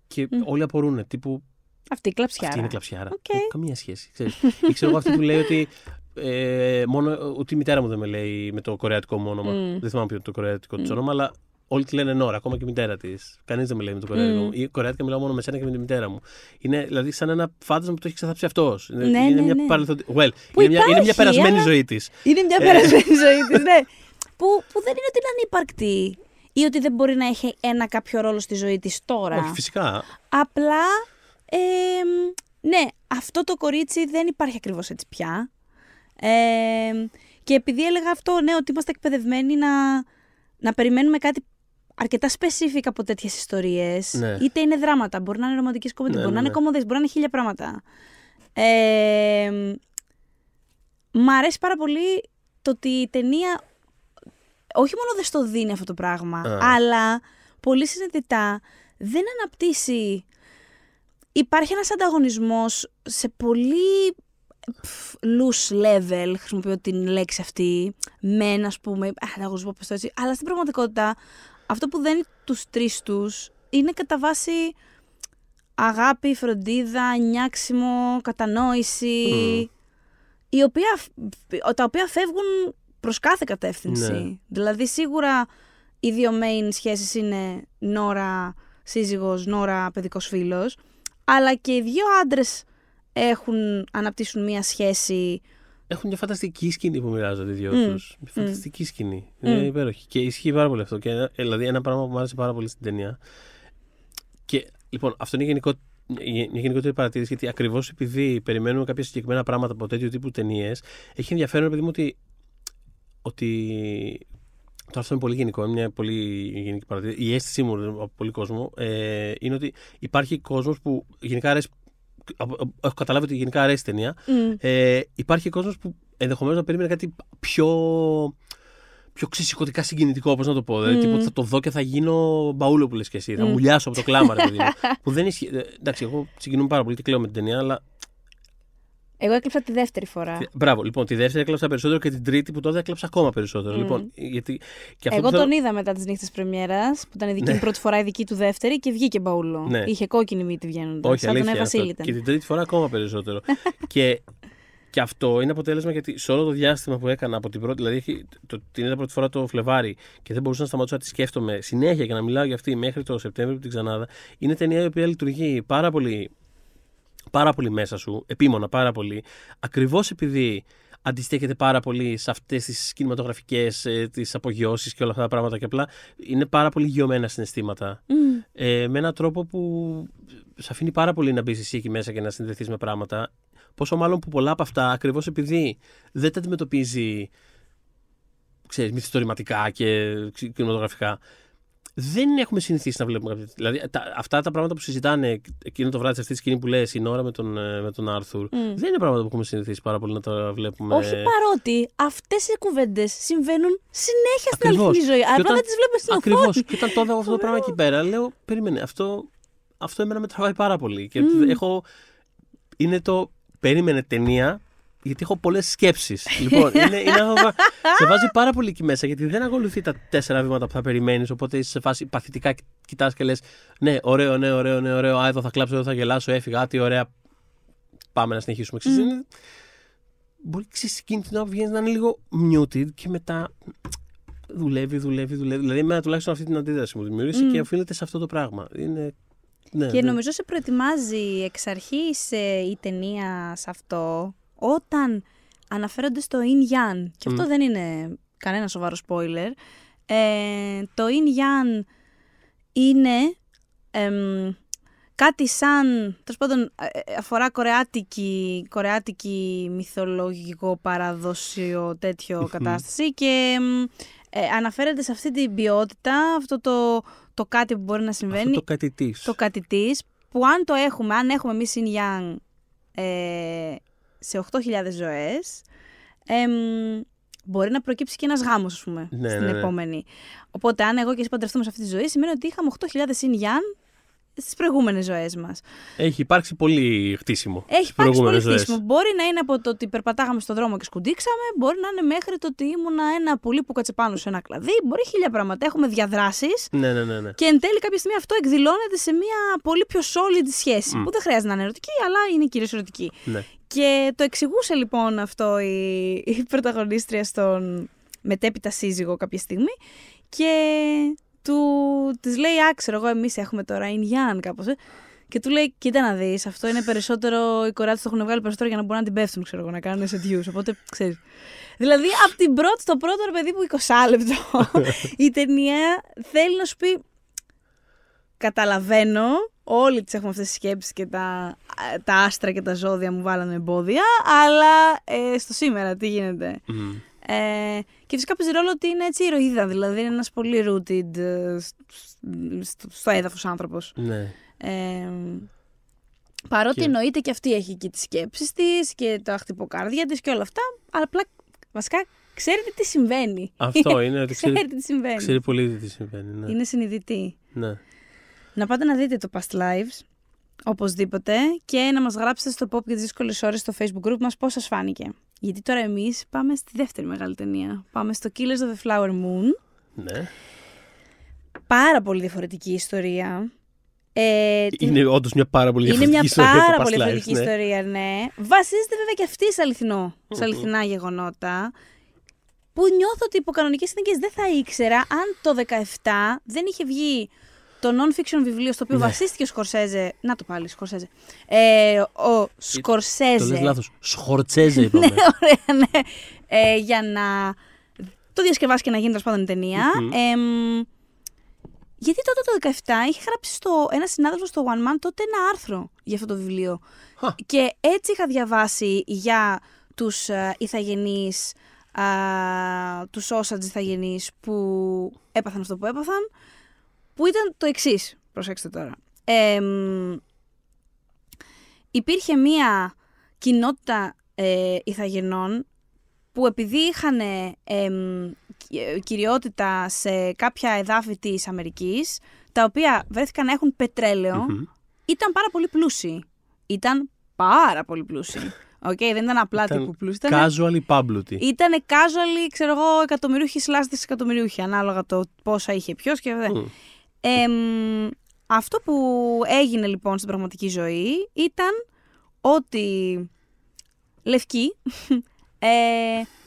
Και όλοι απορούν. Τύπου Αυτή η κλαψιάρα. αυτή είναι κλαψιάρα. Οκ. Δεν έχει καμία σχέση. Ξέρεις. Ή ξέρω εγώ αυτή που λέει ότι. Ε, μόνο, ούτε η μητέρα μου δεν με λέει με το κορεατικό μου όνομα. Μμ. Δεν θυμάμαι ποιο είναι το κορεατικό της όνομα, αλλά όλοι τη λένε Νόρα, ακόμα και η μητέρα της. Κανείς δεν με λέει με το κορεατικό Μμ. μου. Ή κορεατικά μιλάω μόνο με σένα και με τη μητέρα μου. Είναι δηλαδή σαν ένα φάντασμα που το έχει ξεθάψει αυτός. Ναι, είναι ναι, μια ναι. παρελθοντι- Well, Που είναι, μια, είναι μια υπάρχει, περασμένη αλλά- ζωή της. Είναι μια περασμένη ζωή της, ναι. Που, που δεν είναι ότι είναι ανύπαρκτη ή ότι δεν μπορεί να έχει ένα κάποιο ρόλο στη ζωή της τώρα. Όχι, φυσικά. Απλά, ε, ναι, αυτό το κορίτσι δεν υπάρχει ακριβώς έτσι πια. Ε, και επειδή έλεγα αυτό, ναι, ότι είμαστε εκπαιδευμένοι να, να περιμένουμε κάτι αρκετά specific από τέτοιες ιστορίες. Ναι. Είτε είναι δράματα, μπορεί να είναι ρομαντικές κομμέντες, Ναι, μπορεί ναι, να ναι. είναι κομμωδίες, μπορεί να είναι χίλια πράγματα. Ε, μ' αρέσει πάρα πολύ το ότι η ταινία όχι μόνο δεν στο δίνει αυτό το πράγμα, Α. αλλά πολύ συνειδητά δεν αναπτύσσει. Υπάρχει ένας ανταγωνισμός σε πολύ πφ, loose level, χρησιμοποιώ την λέξη αυτή, μεν ας πούμε, α, ανταγωνισμό πες το έτσι, αλλά στην πραγματικότητα αυτό που δένει τους τρεις τους είναι κατά βάση αγάπη, φροντίδα, νιάξιμο, κατανόηση, Μμ. η οποία, τα οποία φεύγουν προς κάθε κατεύθυνση. Ναι. Δηλαδή σίγουρα οι δύο main σχέσεις είναι Νόρα σύζυγος, Νόρα παιδικός φίλος, αλλά και οι δύο άντρες έχουν, αναπτύσσουν μία σχέση Έχουν μια φανταστική σκηνή που μοιράζονται οι δυο Μμ. τους. Μια φανταστική σκηνή. Είναι υπέροχη. Και ισχύει πάρα πολύ αυτό. Και, ε, δηλαδή, ένα πράγμα που μου άρεσε πάρα πολύ στην ταινία. Και λοιπόν, αυτό είναι γενικό, μια γενικότερη παρατήρηση, γιατί ακριβώς επειδή περιμένουμε κάποια συγκεκριμένα πράγματα από τέτοιου τύπου ταινίες, έχει ενδιαφέρον επειδή μου ότι. ότι Τώρα αυτό είναι πολύ γενικό, είναι μια πολύ γενική παρατήρηση. Η αίσθησή μου από πολύ κόσμο ε, είναι ότι υπάρχει κόσμος που γενικά αρέσει. Έχω καταλάβει ότι γενικά αρέσει η ταινία. Μμ. Ε, υπάρχει κόσμος που ενδεχομένως να περίμενε κάτι πιο. πιο ξεσηκωτικά συγκινητικό, πώ να το πω. Δηλαδή, Μμμ. τίποτα θα το δω και θα γίνω μπαούλο που λες και εσύ. Θα Μμ. μουλιάσω από το κλάμα, ρε παιδί μου. που δεν ισχύει. Ε, Εντάξει, εγώ συγκινούμαι πάρα πολύ και κλαίω με την ταινία, αλλά. Εγώ έκλειψα τη δεύτερη φορά. Μπράβο, λοιπόν, τη δεύτερη έκλαψα περισσότερο και την τρίτη που τότε έκλαψα ακόμα περισσότερο. Λοιπόν, γιατί. Και αυτό Εγώ που θέλω- τον είδα μετά τις νύχτες Πρεμιέρας, που ήταν η δική μου πρώτη φορά, η δική του δεύτερη και βγήκε μπαούλο. Ναι. Είχε κόκκινη μύτη βγαίνοντας. Όχι, Σαν τον αλήθεια. Εύα αυτό. Βασίλη ήταν. Και την τρίτη φορά ακόμα περισσότερο. και, και αυτό είναι αποτέλεσμα γιατί σε όλο το διάστημα που έκανα από την πρώτη. Δηλαδή, έχει- το, την είδα πρώτη φορά το Φλεβάρι και δεν μπορούσα να σταματήσω να τη σκέφτομαι συνέχεια και να μιλάω για αυτή μέχρι το Σεπτέμβριο που την ξανάδα. Είναι ταινία η οποία λειτουργεί πάρα πολύ, πάρα πολύ μέσα σου, επίμονα πάρα πολύ, ακριβώς επειδή αντιστέκεται πάρα πολύ σε αυτές τις κινηματογραφικές, ε, τις απογειώσεις και όλα αυτά τα πράγματα και απλά είναι πάρα πολύ γιωμένα συναισθήματα Μμ. ε, με έναν τρόπο που σε αφήνει πάρα πολύ να μπεις εσύ εκεί μέσα και να συνδεθείς με πράγματα. Πόσο μάλλον που πολλά από αυτά, ακριβώς επειδή δεν τα αντιμετωπίζει ξέρεις, μυθιστορηματικά και ξε- κινηματογραφικά, δεν έχουμε συνηθίσει να βλέπουμε κάποια. Δηλαδή, τα, αυτά τα πράγματα που συζητάνε εκείνο το βράδυ, σε αυτή τη σκηνή που λες, η Νόρα με τον, ε, με τον Άρθουρ, Μμ. δεν είναι πράγματα που έχουμε συνηθίσει πάρα πολύ να τα βλέπουμε. Όχι παρότι αυτές οι κουβέντες συμβαίνουν συνέχεια στην Ακριβώς. αληθινή ζωή. Και Απλά όταν- δεν τις βλέπουμε στην Ακριβώς. οθόνη. Και όταν το είδα αυτό το πράγμα εκεί πέρα, λέω, περίμενε, αυτό, αυτό εμένα με τραβάει πάρα πολύ. Και Μμμ. έχω. Είναι το. Περίμενε ταινία γιατί έχω πολλές σκέψεις. λοιπόν, είναι, είναι αυτό σε βάζει πάρα πολύ εκεί μέσα γιατί δεν ακολουθεί τα τέσσερα βήματα που θα περιμένεις. Οπότε είσαι σε φάση παθητικά κοιτάς και λες: Ναι, ωραίο, ναι, ωραίο, ναι, ωραίο. Α, εδώ θα κλάψω, εδώ θα γελάσω, έφυγα. Α, τι ωραία. Πάμε να συνεχίσουμε. Mm. είναι, μπορεί ξέρεις, εκείνη την ώρα που βγαίνεις να είναι λίγο muted και μετά δουλεύει, δουλεύει, δουλεύει. Δηλαδή, εμένα τουλάχιστον αυτή την αντίδραση μου δημιούργησε mm. και οφείλεται σε αυτό το πράγμα. Είναι ναι, και ναι. νομίζω σε προετοιμάζει εξ αρχής ε, η ταινία σε αυτό όταν αναφέρονται στο Yin Yang. Και αυτό δεν είναι κανένα σοβαρό spoiler. Ε, το Yin Yang είναι κάτι σαν, τέλος πάντων, ε, ε, αφορά κορεάτικη, κορεάτικη μυθολογικό παραδοσιο τέτοιο κατάσταση και ε, αναφέρεται σε αυτή την ποιότητα, αυτό το, το κάτι που μπορεί να συμβαίνει. Αυτό το κάτι της. Το κάτι της, που αν το έχουμε, αν έχουμε εμείς Yin Yang ε, σε 8.000 ζωές, ε, μπορεί να προκύψει και ένας γάμος, ας πούμε, ναι, στην ναι, ναι. επόμενη. Οπότε, αν εγώ και εσύ παντρευτούμε σε αυτή τη ζωή, σημαίνει ότι είχαμε 8.000 Yin Yang στις προηγούμενες ζωές μας. Έχει υπάρξει πολύ χτίσιμο. Έχει υπάρξει πολύ ζωές. χτίσιμο. Μπορεί να είναι από το ότι περπατάγαμε στον δρόμο και σκουντίξαμε, μπορεί να είναι μέχρι το ότι ήμουνα ένα πολύ που κάτσε πάνω σε ένα κλαδί. Μπορεί χίλια πράγματα. Έχουμε διαδράσεις. Ναι, ναι, ναι, ναι. Και εν τέλει κάποια στιγμή αυτό εκδηλώνεται σε μια πολύ πιο solid σχέση. Mm. Που δεν χρειάζεται να είναι ερωτική, αλλά είναι κυρίως ερωτική. Ναι. Και το εξηγούσε λοιπόν αυτό η, η πρωταγωνίστρια στον μετέπειτα σύζυγο κάποια στιγμή. Και του της λέει, άξερο εγώ, εμείς έχουμε τώρα Ιν κάπως, ε. Και του λέει, κοίτα να δεις, αυτό είναι περισσότερο, οι κοράτες το έχουν βγάλει περισσότερο για να μπορούν να την πέφτουν, ξέρω εγώ, να κάνουν σε Οπότε, ξέρεις. Δηλαδή, από την πρώτη, το πρώτο ρε παιδί που 20 λεπτό, η ταινία θέλει να σου πει, καταλαβαίνω, όλοι τις έχουμε αυτές τις σκέψεις και τα, τα άστρα και τα ζώδια μου βάλανε εμπόδια, αλλά ε, στο σήμερα τι γίνεται. Ε, και φυσικά παίζει ρόλο ότι είναι έτσι ηρωίδα, δηλαδή είναι ένας πολύ rooted ε, στο, στο έδαφος άνθρωπος. Ναι. Ε, παρότι και... εννοείται και αυτή έχει και τις σκέψεις της και τα χτυποκάρδια της και όλα αυτά, αλλά απλά βασικά ξέρετε τι συμβαίνει. Αυτό είναι. ότι ξέρει, τι συμβαίνει. Ξέρει πολύ τι συμβαίνει. Ναι. Είναι συνειδητή. Ναι. Να πάτε να δείτε το Past Lives, οπωσδήποτε, και να μας γράψετε στο pop για τις δύσκολες ώρες στο facebook group μας πώς σας φάνηκε. Γιατί τώρα εμείς πάμε στη δεύτερη μεγάλη ταινία. Πάμε στο Killers of the Flower Moon. Ναι. Πάρα πολύ διαφορετική ιστορία. Ε, είναι όντως μια πάρα πολύ διαφορετική είναι ιστορία. Είναι μια πάρα πολύ διαφορετική ναι. ιστορία, ναι. Βασίζεται βέβαια και αυτή σε, αληθινό, σε αληθινά γεγονότα. Που νιώθω ότι υπό κανονικές συνθήκες δεν θα ήξερα αν το 17 δεν είχε βγει το non-fiction βιβλίο στο οποίο ναι. βασίστηκε ο Σκορσέζε. Να το πάλι, Σκορσέζε. Ε, ο Σκορσέζε. Το λες λάθος. Σχορτσέζε είπαμε. ναι, ωραία, ναι. Ε, για να το διασκευάσει και να γίνει τέλος πάντων ταινία. Ε, γιατί τότε το 17 είχε γράψει στο, ένα συνάδελφο στο One Man τότε ένα άρθρο για αυτό το βιβλίο. Και έτσι είχα διαβάσει για τους uh, ηθαγενείς, uh, τους όσατζ ηθαγενείς που έπαθαν αυτό που έπαθαν που ήταν το εξής. Προσέξτε τώρα. Ε, υπήρχε μία κοινότητα ε, ηθαγενών που επειδή είχαν ε, κυριότητα σε κάποια εδάφη της Αμερικής, τα οποία βρέθηκαν να έχουν ήταν πάρα πολύ πλούσιοι. Ήταν πάρα πολύ πλούσιοι. Okay, δεν ήταν απλά ήταν τύπου πλούσιοι. Casual ή πάμπλουτοι. Ήταν casual, ξέρω εγώ, εκατομμυρίουχοι slash δισεκατομμυρίουχοι, ανάλογα το πόσα είχε ποιος και αυτό που έγινε λοιπόν στην πραγματική ζωή ήταν ότι λευκοί ε,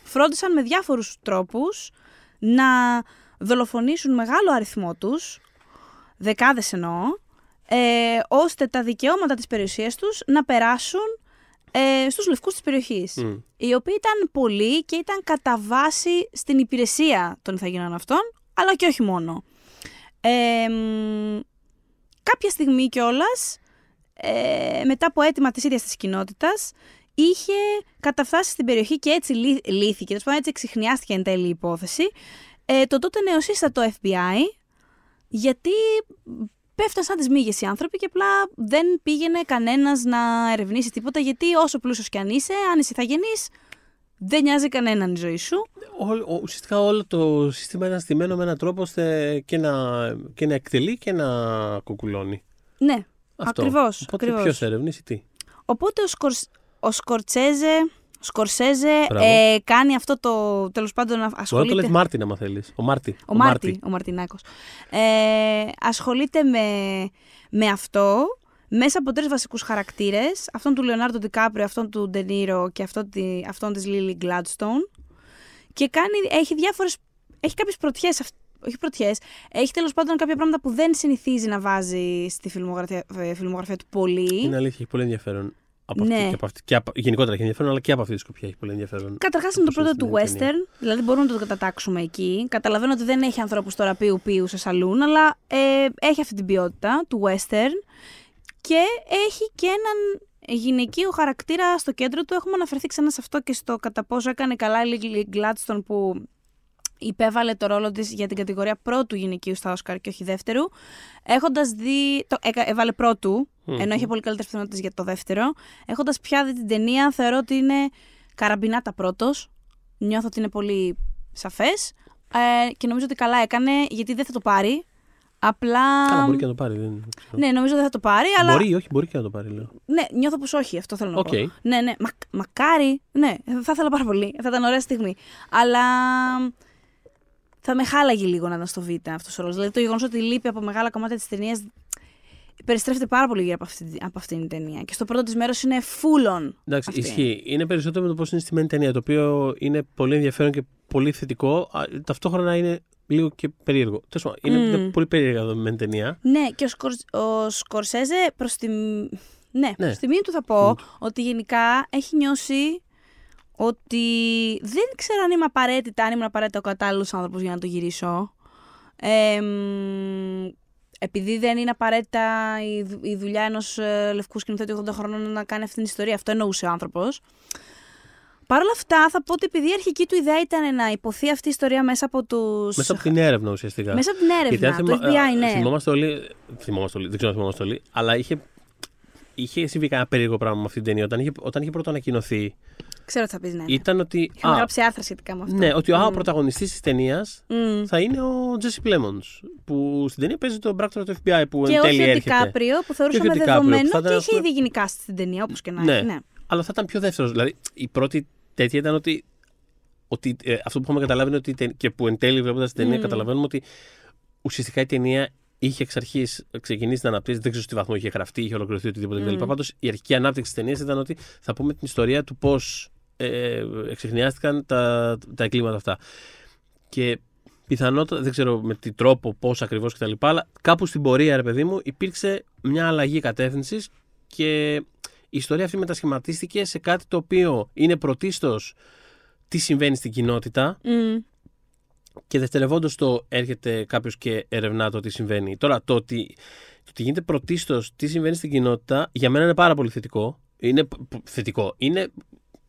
φρόντισαν με διάφορους τρόπους να δολοφονήσουν μεγάλο αριθμό τους, δεκάδες εννοώ, ε, ώστε τα δικαιώματα της περιουσίας τους να περάσουν ε, στους λευκούς της περιοχής. Οι οποίοι ήταν πολλοί και ήταν κατά βάση στην υπηρεσία των ηθαγενών αυτών, αλλά και όχι μόνο κάποια στιγμή κιόλας, ε, μετά από αίτημα της ίδιας της κοινότητας, είχε καταφτάσει στην περιοχή και έτσι λύθηκε, έτσι εξηχνιάστηκε εν τέλει η υπόθεση, ε, το τότε νεοσύστατο FBI, γιατί πέφτασαν σαν τις μύγες οι άνθρωποι και απλά δεν πήγαινε κανένας να ερευνήσει τίποτα, γιατί όσο πλούσιος κι αν είσαι, αν είσαι ηθαγενής, δεν νοιάζει κανέναν η ζωή σου. Ό, ουσιαστικά όλο το σύστημα είναι στημένο με έναν τρόπο ώστε και να, και να εκτελεί και να κουκουλώνει. Ναι, ακριβώς. Οπότε ποιος ερευνήσει τι; Οπότε ο, Σκορς, ο Σκορτσέζε, Σκορσέζε Μπράβο. ε, κάνει αυτό το. τέλος πάντων Μπορεί να το ασχολείται. λέει Μάρτιν, άμα θέλεις. Ο Μάρτι. Ο Μάρτι, ο Μαρτινάκος. Ε, ασχολείται με, με αυτό μέσα από τρεις βασικούς χαρακτήρες. Αυτόν του Λεωνάρντο Ντικάπριο, αυτόν του Ντενίρο και αυτόν, τη, αυτόν της Λίλι Γκλάντστον. Και κάνει, έχει διάφορες, έχει κάποιες πρωτιές, αυ- όχι πρωτιές, έχει τέλος πάντων κάποια πράγματα που δεν συνηθίζει να βάζει στη φιλμογραφία, ε, φιλμογραφία του πολύ. Είναι αλήθεια, έχει πολύ ενδιαφέρον. Από Ναι. αυτή, και από αυτή, και από, γενικότερα έχει ενδιαφέρον, αλλά και από αυτή τη σκοπιά έχει πολύ ενδιαφέρον. Καταρχάς είναι το Όπως πρώτο του στην ταινία. western, δηλαδή μπορούμε να το κατατάξουμε εκεί. Καταλαβαίνω ότι δεν έχει ανθρώπους τώρα ποιου ποιου σε σαλούν, αλλά ε, έχει αυτή την ποιότητα του western και έχει και έναν γυναικείο χαρακτήρα στο κέντρο του. Έχουμε αναφερθεί ξανά σε αυτό και στο κατά πόσο έκανε καλά η Lily Gladstone που υπέβαλε το ρόλο της για την κατηγορία πρώτου γυναικείου στα Όσκαρ και όχι δεύτερου. Έχοντας δει, το, έκα- έβαλε πρώτου, Μμμ. ενώ είχε πολύ καλύτερες πιθανότητες για το δεύτερο. Έχοντας πια δει την ταινία, θεωρώ ότι είναι καραμπινάτα πρώτος. Νιώθω ότι είναι πολύ σαφές. Ε, και νομίζω ότι καλά έκανε, γιατί δεν θα το πάρει. Απλά... Καλά, μπορεί και να το πάρει. Δεν ξέρω. Ναι, νομίζω δεν θα το πάρει, αλλά. Μπορεί, όχι, μπορεί και να το πάρει, λέω. Ναι, νιώθω πως όχι, αυτό θέλω να Οκ. πω. Ναι, ναι, μα, μακάρι. Ναι, θα ήθελα πάρα πολύ. Θα ήταν ωραία στιγμή. Αλλά θα με χάλαγε λίγο να ήταν στο Β αυτός ο ρόλος. Δηλαδή το γεγονός ότι λείπει από μεγάλα κομμάτια της ταινίας περιστρέφεται πάρα πολύ γύρω από, αυτή, από αυτήν την ταινία. Και στο πρώτο της μέρος είναι full on. Εντάξει, αυτή. ισχύει. Είναι περισσότερο με το πώς είναι στημένη η ταινία, το οποίο είναι πολύ ενδιαφέρον και πολύ θετικό. α, Ταυτόχρονα είναι λίγο και περίεργο. Τέλος πάντων, είναι Μμμ. μια πολύ περίεργα δομημένη ταινία. Ναι, και ο, Σκορς, ο Σκορσέζε προς τη. Ναι, Ναι. προς τιμή του θα πω ότι γενικά έχει νιώσει ότι δεν ξέρω αν είμαι απαραίτητα, αν ήμουν απαραίτητα ο κατάλληλος άνθρωπος για να το γυρίσω. Ε, μ, επειδή δεν είναι απαραίτητα η, δου- η δουλειά ενός λευκού σκηνοθέτη 80 χρόνων να κάνει αυτή την ιστορία. Αυτό εννοούσε ο άνθρωπος. Παρ' όλα αυτά, θα πω ότι επειδή η αρχική του ιδέα ήταν να υποθεί αυτή η ιστορία μέσα από του. Μέσα από την έρευνα ουσιαστικά. Μέσα από την Γιατί αν έρευνα. Το θυμα- FBI, α, ναι. Θυμόμαστε όλοι. Θυμόμαστε όλοι, δεν ξέρω αν θυμόμαστε όλοι, αλλά είχε, είχε συμβεί κανένα περίεργο πράγμα με αυτή την ταινία. Όταν είχε, όταν είχε πρώτο ανακοινωθεί, Ξέρω τι θα πεις, ναι. ήταν ότι. Είχαμε α, γράψει άρθρα σχετικά με αυτό. ναι, ότι α, ο Μμ. πρωταγωνιστής της ταινίας Μμ. θα είναι ο Τζέσι Πλέμονς που στην ταινία παίζει τον πράκτορα του FBI που Και εν τέλει όχι ο έρχεται. Ντικάπριο που θεωρούσαμε όχι ο Ντικάπριο, δεδομένο που θα ήταν, και ας είχε πούμε- ήδη γίνει cast στην ταινία, όπως και να Ναι. έχει. Ναι. Αλλά θα ήταν πιο δεύτερος. Δηλαδή η πρώτη τέτοια ήταν ότι. ότι ε, αυτό που είχαμε καταλάβει είναι ότι. η ται- και που εν τέλει βλέποντας την ταινία Μμ. καταλαβαίνουμε ότι ουσιαστικά η ταινία είχε εξ αρχής ξεκινήσει να αναπτύσσει. Δεν ξέρω σε τι βαθμό είχε γραφτεί, είχε ολοκληρωθεί οτιδήποτε Μμ. κτλ. Πάντως η αρχική ανάπτυξη της ταινίας ήταν ότι θα πούμε την ιστορία του πώς ε, εξεχνιάστηκαν τα, τα εγκλήματα αυτά. Και πιθανότατα, δεν ξέρω με τι τρόπο, πώς ακριβώς κτλ. Αλλά κάπου στην πορεία, ρε παιδί μου, υπήρξε μια αλλαγή κατεύθυνσης και η ιστορία αυτή μετασχηματίστηκε σε κάτι το οποίο είναι πρωτίστως τι συμβαίνει στην κοινότητα Μμ. και δευτερευόντως το έρχεται κάποιος και ερευνά το τι συμβαίνει. Τώρα, το ότι, το ότι γίνεται πρωτίστως τι συμβαίνει στην κοινότητα, για μένα είναι πάρα πολύ θετικό. Είναι π- π- θετικό. Είναι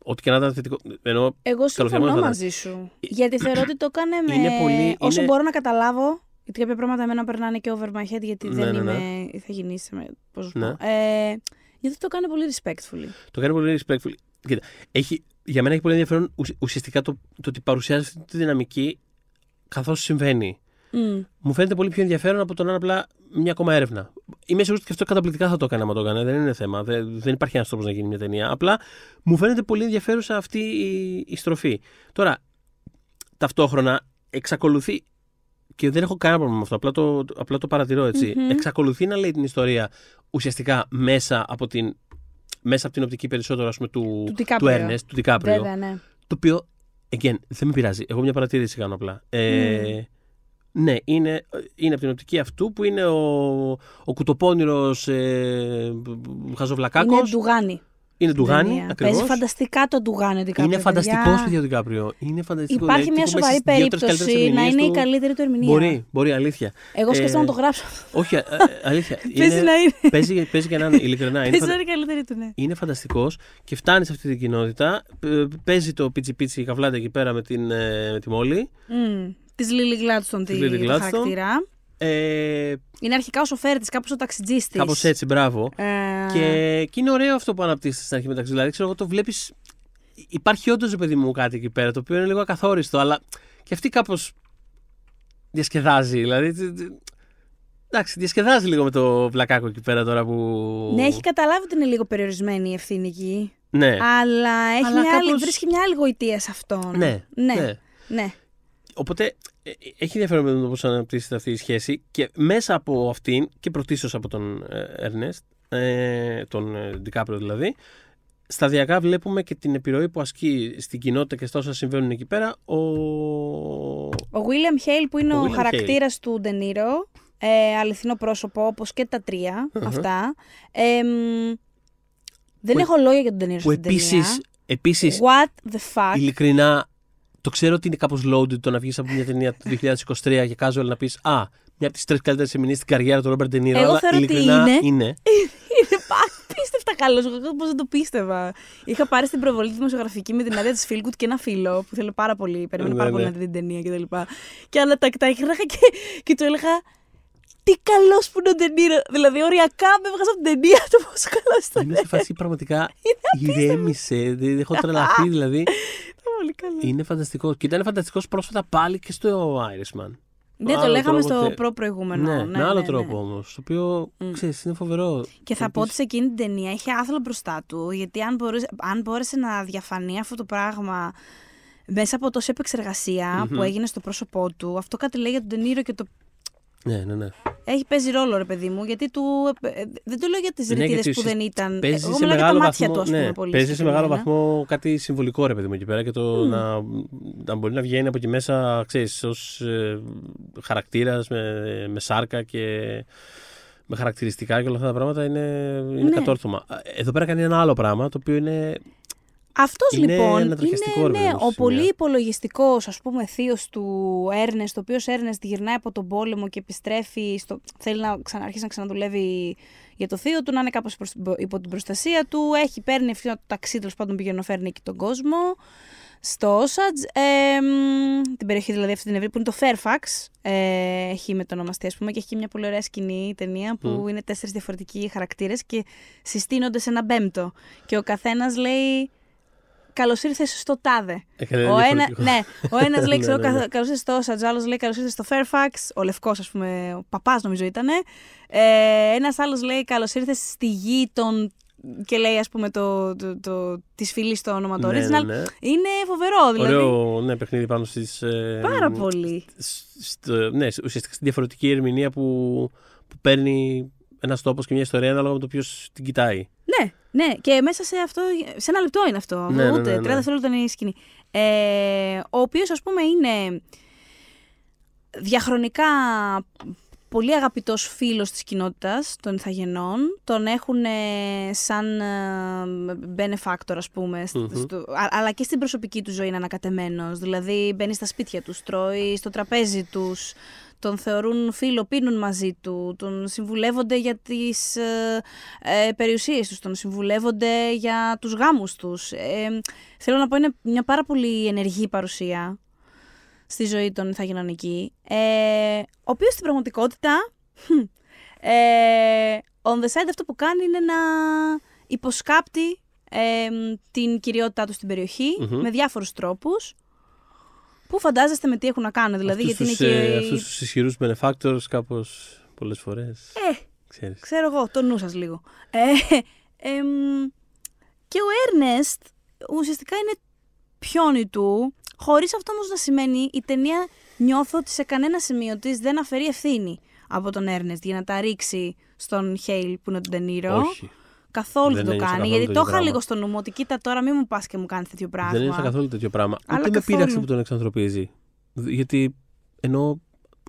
ό,τι και να ήταν θετικό. Εννοώ, Εγώ συμφωνώ Καλοφθαρμένο θα μαζί σου. Γιατί θεωρώ ότι το έκανε με. Είναι πολύ- Όσο είναι- μπορώ να καταλάβω. Γιατί κάποια πράγματα εμένα περνάνε και over my head, γιατί Ναι, δεν ναι, ναι. είμαι ηθαγενής, με. Πώς να σου Ναι. πω. Ε, γιατί το κάνει πολύ respectfully. το κάνει πολύ respectful. Κοίτα, έχει, για μένα έχει πολύ ενδιαφέρον ουσ- ουσιαστικά το, το ότι παρουσιάζει αυτή τη δυναμική καθώς συμβαίνει. Μμ. Μου φαίνεται πολύ πιο ενδιαφέρον από το να είναι απλά μια ακόμα έρευνα. Είμαι σίγουρος ότι και αυτό καταπληκτικά θα το έκανε άμα το έκανε. Δεν είναι θέμα. Δεν, δεν υπάρχει ένας τρόπος να γίνει μια ταινία. Απλά μου φαίνεται πολύ ενδιαφέρουσα αυτή η, η στροφή. Τώρα, ταυτόχρονα εξακολουθεί. Και δεν έχω κανένα πρόβλημα με αυτό. Απλά το, απλά το παρατηρώ έτσι. Μμμ. Εξακολουθεί να λέει την ιστορία ουσιαστικά μέσα από την, μέσα από την οπτική περισσότερο ας πούμε, του, Του του DiCaprio. Ernest, του DiCaprio. Βέβαια, ναι. Το οποίο, again, δεν με πειράζει. Εγώ μια παρατήρηση κάνω απλά. Ε, Ναι, είναι, είναι από την οπτική αυτού που είναι ο, ο κουτοπώνυρος ε, χαζοβλακάκος. Είναι ντουγάνι. Είναι στην ντουγάνι, ταινία. ακριβώς. Παίζει φανταστικά το ντουγάνι ο DiCaprio. Είναι φανταστικό παιδιά. παιδιά ο Δικάπριο. Είναι φανταστικό. Υπάρχει Δηλαδή, μια τύπου μέσα σοβαρή στις δύο-τρεις καλύτερες περίπτωση να ερμηνείες είναι η του- καλύτερη του ερμηνεία. Μπορεί, μπορεί, αλήθεια. Εγώ σκέφτομαι Ε, να το γράψω. Όχι, α- α- αλήθεια. Παίζει να είναι. Παίζει, παίζει και να είναι ειλικρινά. Είναι, Παίζει φαντα- να είναι η καλύτερη του, ναι. είναι φανταστικός και φτάνει σε αυτή την κοινότητα. π- Παίζει το πίτσι πίτσι καβλάντα εκεί πέρα με, την, ε, με τη Μόλι. Της Λίλι Γκλάντστον Της τη Lily το Gladstone. χαρακτήρα. Ε, Είναι αρχικά ο σοφέρ της, κάπως ο ταξιτζή τη. Κάπως έτσι, μπράβο. Ε, Και, και είναι ωραίο αυτό που αναπτύσσεται στην αρχή μεταξύ. Δηλαδή, ξέρω εγώ, το βλέπεις. Υπάρχει όντως, ρε παιδί μου, κάτι εκεί πέρα το οποίο είναι λίγο ακαθόριστο, αλλά και αυτή κάπως διασκεδάζει. Δηλαδή. τε- τε- Εντάξει, διασκεδάζει λίγο με το βλακάκο εκεί πέρα τώρα που. Ναι, έχει καταλάβει ότι είναι λίγο περιορισμένη η ευθύνη εκεί. Ναι. Αλλά, έχει Αλλά μια άλλη, κάπως- βρίσκει μια άλλη γοητεία σε αυτόν. Ναι, ναι. ναι. ναι. Οπότε ε, έχει ενδιαφέρον πώς αναπτύσσεται αυτή η σχέση και μέσα από αυτήν και πρωτίστως από τον Ερνέστ, τον ε, Ντικάπριο δηλαδή, σταδιακά βλέπουμε και την επιρροή που ασκεί στην κοινότητα και στα όσα συμβαίνουν εκεί πέρα ο. Ο William Hale που είναι Ο ο, William χαρακτήρας του Ντενίρο, ε, αληθινό πρόσωπο όπως και τα τρια Αχα. αυτά. Ε, μ, δεν Που- έχω λόγια για τον Ντενίρο που στην επίσης, ταινία. επίσης What the fuck; ειλικρινά το ξέρω ότι είναι κάπως loaded το να βγεις από μια ταινία του 2023 και casual να πεις Α, μια από τις τρεις καλύτερες ερμηνείες στην καριέρα του Ρόμπερτ Ντενίρο. Εγώ αλλά θεωρώ ότι ειλικρινά είναι. είναι. Είναι απίστευτα καλός. Εγώ πώς δεν το πίστευα. Είχα πάρει στην προβολή τη δημοσιογραφική με την άδεια της Φίλγκουτ και ένα φίλο που θέλω πάρα πολύ. Περίμενα Ναι, πάρα ναι. πολύ να δει την ταινία κτλ. Και, και άλλα τα εκτάχυρα και, και του έλεγα. Τι καλός που είναι ο Ντενίρο. Δηλαδή, οριακά με έβγαζε από την ταινία του πόσο καλός ήταν. Είμαι σε φάση πραγματικά ηρέμησε. Δεν έχω τρελαθεί δηλαδή. Ήταν πολύ καλό. Είναι φανταστικό. Και ήταν φανταστικός πρόσφατα πάλι και στο Irishman. Ναι, το άλλο λέγαμε τρόπο στο τε- προ-προηγούμενο. Ναι, ναι, με άλλο ναι, τρόπο ναι. όμως. Το οποίο ξέρεις, είναι φοβερό. Και θα πω ότι Επίσης- σε εκείνη την ταινία είχε άθλο μπροστά του, γιατί αν, μπορούσε, αν μπόρεσε να διαφανεί αυτό το πράγμα μέσα από τόση επεξεργασία που έγινε στο πρόσωπό του, αυτό κάτι λέει για τον Τενήρο και το. Ναι, ναι, ναι. Έχει παίζει ρόλο, ρε παιδί μου, γιατί του. ε, Δεν το λέω για τις Ναι, ρητίδε γιατί που δεν ήταν. Παίζει Εγώ σε μιλάω για τα μεγάλο μάτια βαθμό, του, ας πούμε, ναι, πολύ. παίζει σε μεγάλο συγκεκριμένα. βαθμό κάτι συμβολικό, ρε παιδί μου, εκεί πέρα και το να, να μπορεί να βγαίνει από εκεί μέσα, ξέρεις, ως ε, χαρακτήρας με, με σάρκα και με χαρακτηριστικά και όλα αυτά τα πράγματα είναι, είναι Ναι. κατόρθωμα. Εδώ πέρα κάνει ένα άλλο πράγμα, το οποίο είναι Αυτός Είναι λοιπόν ανατριχιαστικό, ρε είναι παιδί ναι, μου, ο σε σημεία. πολύ υπολογιστικός, ας πούμε, θείος του Έρνεστ, ο οποίος Έρνεστ γυρνάει από τον πόλεμο και επιστρέφει. Στο... Θέλει να ξαναρχίσει να ξαναδουλεύει για το θείο του, να είναι κάπως υπό την προστασία του. Έχει παίρνει ευθύνη το ταξί, τέλος πάντων πηγαίνει να φέρνει εκεί τον κόσμο. Στο Όσατζ, ε, μ, την περιοχή δηλαδή αυτή την ευρύ, που είναι το Fairfax, ε, έχει μετονομαστεί, ας πούμε, και έχει και μια πολύ ωραία σκηνή η ταινία που Μμ. είναι τέσσερις διαφορετικοί χαρακτήρες και συστήνονται σε ένα πέμπτο. Και ο καθένας λέει. Καλώς ήρθες στο τάδε. έκανε Ο, ένα, διαφορετικό. ναι, ο ένας λέει, ξέρω, Ναι, ναι, ναι. καλώς ήρθες στο Osage, ο άλλος λέει καλώς ήρθες στο Fairfax, ο λευκός, ας πούμε, ο παπάς νομίζω ήταν. Ε, Ένας άλλος λέει καλώς ήρθες στη γη των. και λέει, ας πούμε, το, το, το, της φυλής στο όνομα του Ναι, original. ναι, ναι. Είναι φοβερό, δηλαδή. Ωραίο ναι, παιχνίδι πάνω στις... ε, Πάρα πολύ. σ- στο- ναι, ουσιαστικά στη διαφορετική ερμηνεία που, που παίρνει ένας τόπος και μια ιστορία ανάλογα με το ποιος την κοιτάει. Ναι, ναι, και μέσα σε αυτό, σε ένα λεπτό είναι αυτό. Ναι, ναι, ούτε ναι, 30 ναι. δευτερόλεπτα είναι η σκηνή. Ε, ο οποίος, ας πούμε, είναι διαχρονικά πολύ αγαπητός φίλος της κοινότητας των Ιθαγενών. Τον έχουν ε, σαν ε, benefactor, ας πούμε, στο- Μμμ. στο- α- αλλά και στην προσωπική του ζωή είναι ανακατεμένος. Δηλαδή μπαίνει στα σπίτια τους, τρώει στο τραπέζι τους, τον θεωρούν φίλο, πίνουν μαζί του, τον συμβουλεύονται για τις ε, ε, περιουσίες τους, τον συμβουλεύονται για τους γάμους τους. Ε, θέλω να πω είναι μια πάρα πολύ ενεργή παρουσία στη ζωή των Ιθαγενών εκεί, ε, ο οποίος στην πραγματικότητα χμ, ε, on the side αυτό που κάνει είναι να υποσκάπτει ε, την κυριότητά του στην περιοχή Μμμ. με διάφορους τρόπους που φαντάζεστε με τι έχουν να κάνουν. Δηλαδή, αυτούς γιατί τους, είναι ε, και. αυτούς τους ισχυρούς benefactors κάπως πολλές φορές. Ε, Ξέρεις. ξέρω εγώ, το νου σας λίγο. Ε, εμ, και ο Έρνεστ ουσιαστικά είναι πιόνι του, χωρίς αυτό όμως να σημαίνει η ταινία νιώθω ότι σε κανένα σημείο της δεν αφαιρεί ευθύνη από τον Έρνεστ για να τα ρίξει στον Χέιλ που είναι τον Τενήρο. Όχι. Καθόλου Δεν δεν, το ένιωσα κάνει. καθόλου Γιατί το τέτοιο είχα πράγμα. λίγο στο νου μου ότι κοίτα τώρα μην μου πας και μου κάνεις τέτοιο πράγμα. Δεν ένιωσα καθόλου τέτοιο πράγμα. Αλλά Ούτε με καθόλου. πείραξε που τον εξανθρωπίζει. Δ- Γιατί ενώ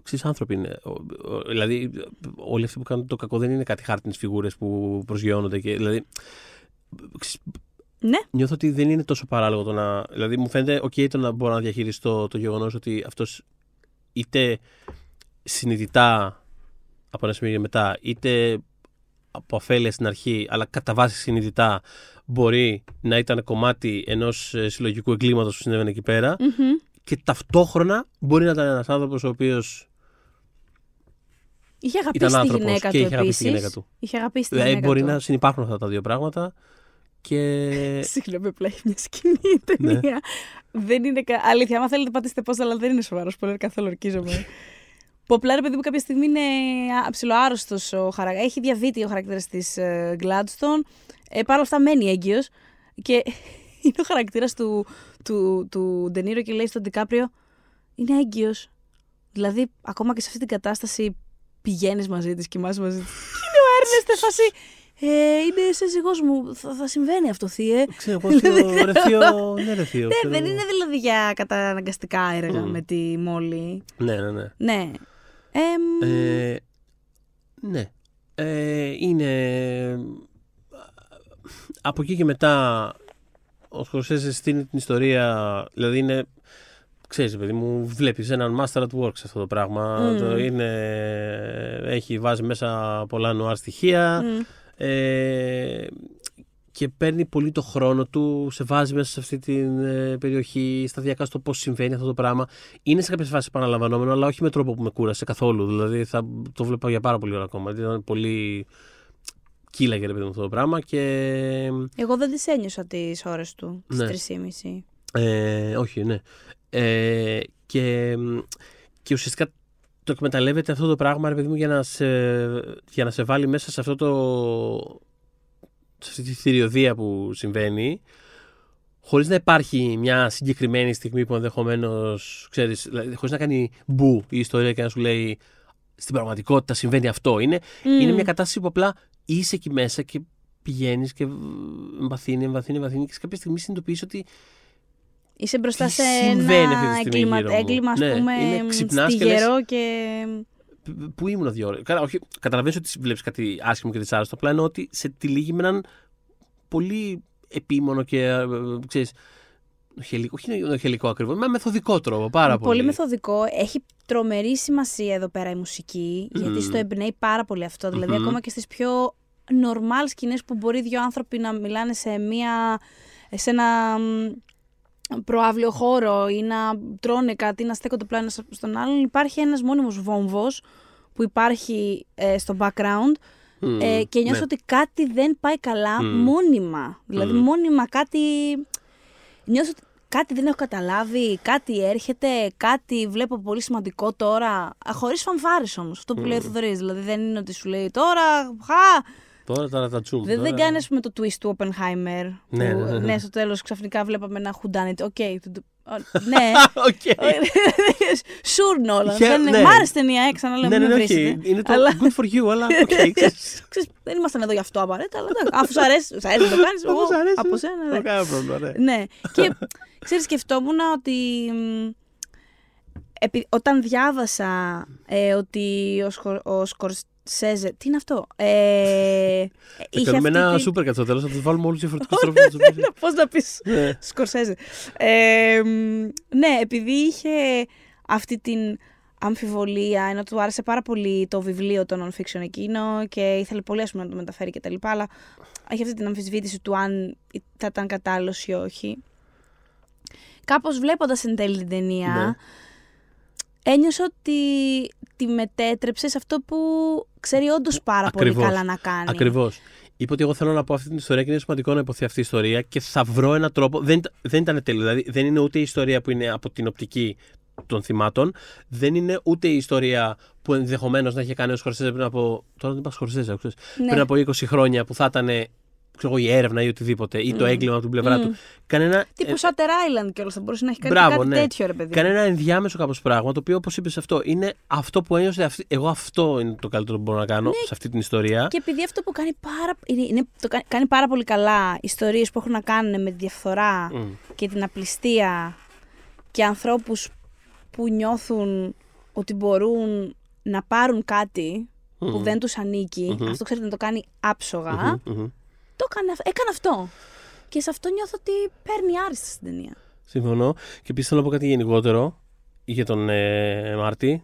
ξέρεις άνθρωποι είναι. Ο- ο- Δηλαδή, όλοι αυτοί που κάνουν το κακό δεν είναι κάτι χάρτινες φιγούρες που προσγειώνονται. Και, δηλαδή, ξέρεις, Ναι, νιώθω ότι δεν είναι τόσο παράλογο το να. Δηλαδή, μου φαίνεται OK το να μπορώ να διαχειριστώ το γεγονός ότι αυτός είτε συνειδητά από ένα σημείο και μετά, είτε από αφέλεια στην αρχή, αλλά κατά βάση συνειδητά μπορεί να ήταν κομμάτι ενός συλλογικού εγκλήματος που συνέβαινε εκεί πέρα Μμμ. και ταυτόχρονα μπορεί να ήταν ένας άνθρωπος ο οποίος Είχε αγαπήσει ήταν τη άνθρωπος γυναίκα και του είχε αγαπήσει τη επίσης. γυναίκα του. Είχε αγαπήσει τη Δηλαδή γυναίκα μπορεί του. να συνεπάρχουν αυτά τα δύο πράγματα και. Συγγνώμη, απλά έχει μια σκηνή η Ναι. ταινία. Δεν είναι. κα- Αλήθεια, άμα θέλετε πατήστε πώ, αλλά δεν είναι σοβαρός. Πολύ καθόλου ορκίζομαι. που απλά ρε παιδί μου κάποια στιγμή είναι ψιλοάρρωστος ο χαρακτήρα. Έχει διαβήτη ο χαρακτήρας της Gladstone. Ε, Παρ' όλα αυτά μένει έγκυος. Και είναι ο χαρακτήρας του, του, του Ντενίρο και λέει στον Ντικάπριο είναι έγκυος. Δηλαδή, ακόμα και σε αυτή την κατάσταση πηγαίνεις μαζί της, κοιμάσαι μαζί της. είναι ο Έρνεστε φάση. Ε, είναι σύζυγός μου. Θα, θα συμβαίνει αυτό, θύε. Ξέρω εγώ στο ρεθείο. Ναι, ρεθείο. Ναι, ξέρω δεν εγώ. είναι δηλαδή για καταναγκαστικά έργα Μμμ. με τη Μόλι. Ναι, ναι, ναι. Ναι. Εμ, Ε, ναι. Ε, είναι. Από εκεί και μετά ο Σκορσέζε στείνει την ιστορία. Δηλαδή είναι. Ξέρεις, παιδί μου, βλέπεις έναν master at work σε αυτό το πράγμα. Μμμ. Το είναι, έχει βάζει μέσα πολλά νουάρ στοιχεία. μ, Ε, και παίρνει πολύ το χρόνο του, σε βάζει μέσα σε αυτή την ε, περιοχή, σταδιακά στο πώς συμβαίνει αυτό το πράγμα. Είναι σε κάποιες φάσεις επαναλαμβανόμενο, αλλά όχι με τρόπο που με κούρασε καθόλου. Δηλαδή θα το βλέπα για πάρα πολύ ώρα ακόμα. Δηλαδή, Ήταν πολύ. κύλαγε ρε παιδί μου αυτό το πράγμα και. Εγώ δεν τις ένιωσα τις ώρες του, τις Ναι. 3,5. Ε, όχι, ναι. Ε, και, και ουσιαστικά το εκμεταλλεύεται αυτό το πράγμα, ρε παιδί μου, για να σε, για να σε βάλει μέσα σε αυτό το. Σε αυτή τη θηριωδία που συμβαίνει, χωρίς να υπάρχει μια συγκεκριμένη στιγμή που ενδεχομένως, ξέρεις, δηλαδή, χωρίς να κάνει μπου η ιστορία και να σου λέει στην πραγματικότητα συμβαίνει αυτό. Είναι, Μμ. είναι μια κατάσταση που απλά είσαι εκεί μέσα και πηγαίνεις και εμβαθύνει, εμβαθύνει, εμβαθύνει και σε κάποια στιγμή συνειδητοποιείς ότι Είσαι μπροστά Τι σε συμβαίνει ένα αυτή τη στιγμή έγκλημα, γύρω μου. έγκλημα ας Ναι, πούμε, είναι ξυπνάς και στιγερό και... Π- Πού ήμουν δύο ώρες. Καλά, όχι, καταλαβαίνω ότι βλέπεις κάτι άσχημο και δυσάρεστο. Απλά εννοώ ότι σε τυλίγει με έναν πολύ επίμονο και. ε, ε, ξέρεις, νοχελικό, όχι νοχελικό ακριβώς, με μεθοδικό τρόπο. Πάρα πολύ. πολύ μεθοδικό. Έχει τρομερή σημασία εδώ πέρα η μουσική, γιατί Μμμ. στο εμπνέει πάρα πολύ αυτό. Δηλαδή, Μμμ. ακόμα και στις πιο normal σκηνές που μπορεί δύο άνθρωποι να μιλάνε σε, μια, σε ένα μ, προάβλιο χώρο ή να τρώνε κάτι, να στέκονται πλάι ένας στον άλλον, υπάρχει ένας μόνιμος βόμβος που υπάρχει ε, στο background Μμμ, ε, και νιώθω ναι. ότι κάτι δεν πάει καλά Μμμ. μόνιμα. Δηλαδή, Μμμ. μόνιμα κάτι. Νιώθω ότι κάτι δεν έχω καταλάβει, κάτι έρχεται, κάτι βλέπω πολύ σημαντικό τώρα. Χωρίς φανφάρες όμως. Αυτό που λέει ο Θοδωρής. Δηλαδή, δεν είναι ότι σου λέει τώρα. Χα! Τώρα, τώρα τα τσούμ. Δεν, τώρα... δεν κάνεις, ας πούμε, το twist του Oppenheimer. Ναι, που, ναι, ναι. ναι, στο τέλος ξαφνικά βλέπαμε ένα whodunit. OK. του- του- ο, ναι. OK. Sure, Νόλαν. Χε- Δεν- ναι. Μ' άρεσε ταινία, ε, ξαναλέω. Ναι, μην ναι, με ναι, όχι. βρίσετε. Είναι το Αλλά- good for you, αλλά. οκ, ξέρεις. Ξέρεις, δεν ήμασταν εδώ γι' αυτό απαραίτητα, αλλά εντάξει, αφού σου αρέσει, σου αρέσει να το κάνεις. Αφού σ' αρέσει, Από σένα, ναι. Δεν κανένα πρόβλημα, ναι. ναι. Και ξέρεις, σκεφτόμουν ότι μ, επει- όταν διάβασα ε, ότι ο, Σκο, ο Σκορσέζε. Τι είναι αυτό; Ε, Θα κάνουμε ένα αυτή super cut στο τέλος, θα τους βάλουμε όλους διαφορετικούς τρόπους να τους την... Πώς να πεις Ναι. Σκορσέζε. Ε, μ, ναι, επειδή είχε αυτή την αμφιβολία, ενώ του άρεσε πάρα πολύ το βιβλίο το non-fiction εκείνο και ήθελε πολύ ας πούμε, να το μεταφέρει και τα λοιπά, αλλά έχει αυτή την αμφισβήτηση του αν θα ήταν κατάλληλος ή όχι. Κάπως βλέποντας εν τέλει την ταινία, Ναι. ένιωσα ότι τη μετέτρεψες σε αυτό που ξέρει όντως πάρα Ακριβώς. πολύ καλά να κάνει. Ακριβώς. Είπε ότι εγώ θέλω να πω αυτή την ιστορία και είναι σημαντικό να υποθεί αυτή η ιστορία και θα βρω έναν τρόπο. Δεν, ήταν- δεν ήταν τέλειο. Δηλαδή δεν είναι ούτε η ιστορία που είναι από την οπτική των θυμάτων, δεν είναι ούτε η ιστορία που ενδεχομένως να είχε κάνει ο Σκορσέζε πριν από. Τώρα δεν είπα Σκορσέζε, ξέρεις, Ναι. πριν από 20 χρόνια που θα ήταν ξέρω εγώ, η έρευνα ή οτιδήποτε ή το Μμ. έγκλημα από την πλευρά Μμ. του. Κανένα, Τύπου ε, Shutter Island κιόλας θα μπορούσε να έχει κάνει Μπράβο, κάτι ναι. τέτοιο, ρε παιδί. μου. κανένα ενδιάμεσο κάπως πράγμα το οποίο όπως είπες αυτό είναι αυτό που ένιωσε. Αυτή, εγώ αυτό είναι το καλύτερο που μπορώ να κάνω σε αυτή την ιστορία. Και επειδή αυτό που κάνει πάρα, είναι, είναι- το κάνει, κάνει πάρα πολύ καλά ιστορίες που έχουν να κάνουν με τη διαφθορά Μμ. και την απληστία και ανθρώπους που νιώθουν ότι μπορούν να πάρουν κάτι που Μμ. δεν τους ανήκει. Μμμ. Αυτό ξέρετε να το κάνει άψογα. Μμμ, μμμ. Το έκανε, αυ- έκανε αυτό. Και σε αυτό νιώθω ότι παίρνει άριστα στην ταινία. Συμφωνώ. Και επίσης θέλω να πω κάτι γενικότερο για τον ε, Μάρτι,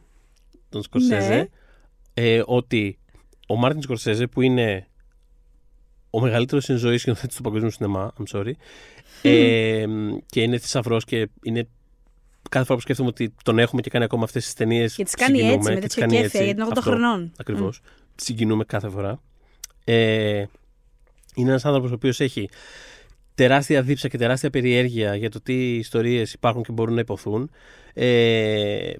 τον Σκορσέζε. Ναι. Ε, ότι ο Μάρτιν Σκορσέζε, που είναι ο μεγαλύτερος εν ζωή σκηνοθέτης του παγκοσμίου σινεμά, I'm sorry, ε, και είναι θησαυρός και είναι. Κάθε φορά που σκέφτομαι ότι τον έχουμε και κάνει ακόμα αυτές τις ταινίες. Και τις κάνει έτσι, με τέτοιο κέφια, γιατί είναι 80 χρονών. Ακριβώς. Μμ. Συγκινούμε κάθε φορά. Ε, είναι ένας άνθρωπος ο οποίος έχει τεράστια δίψα και τεράστια περιέργεια για το τι ιστορίες υπάρχουν και μπορούν να υποθούν. Ε,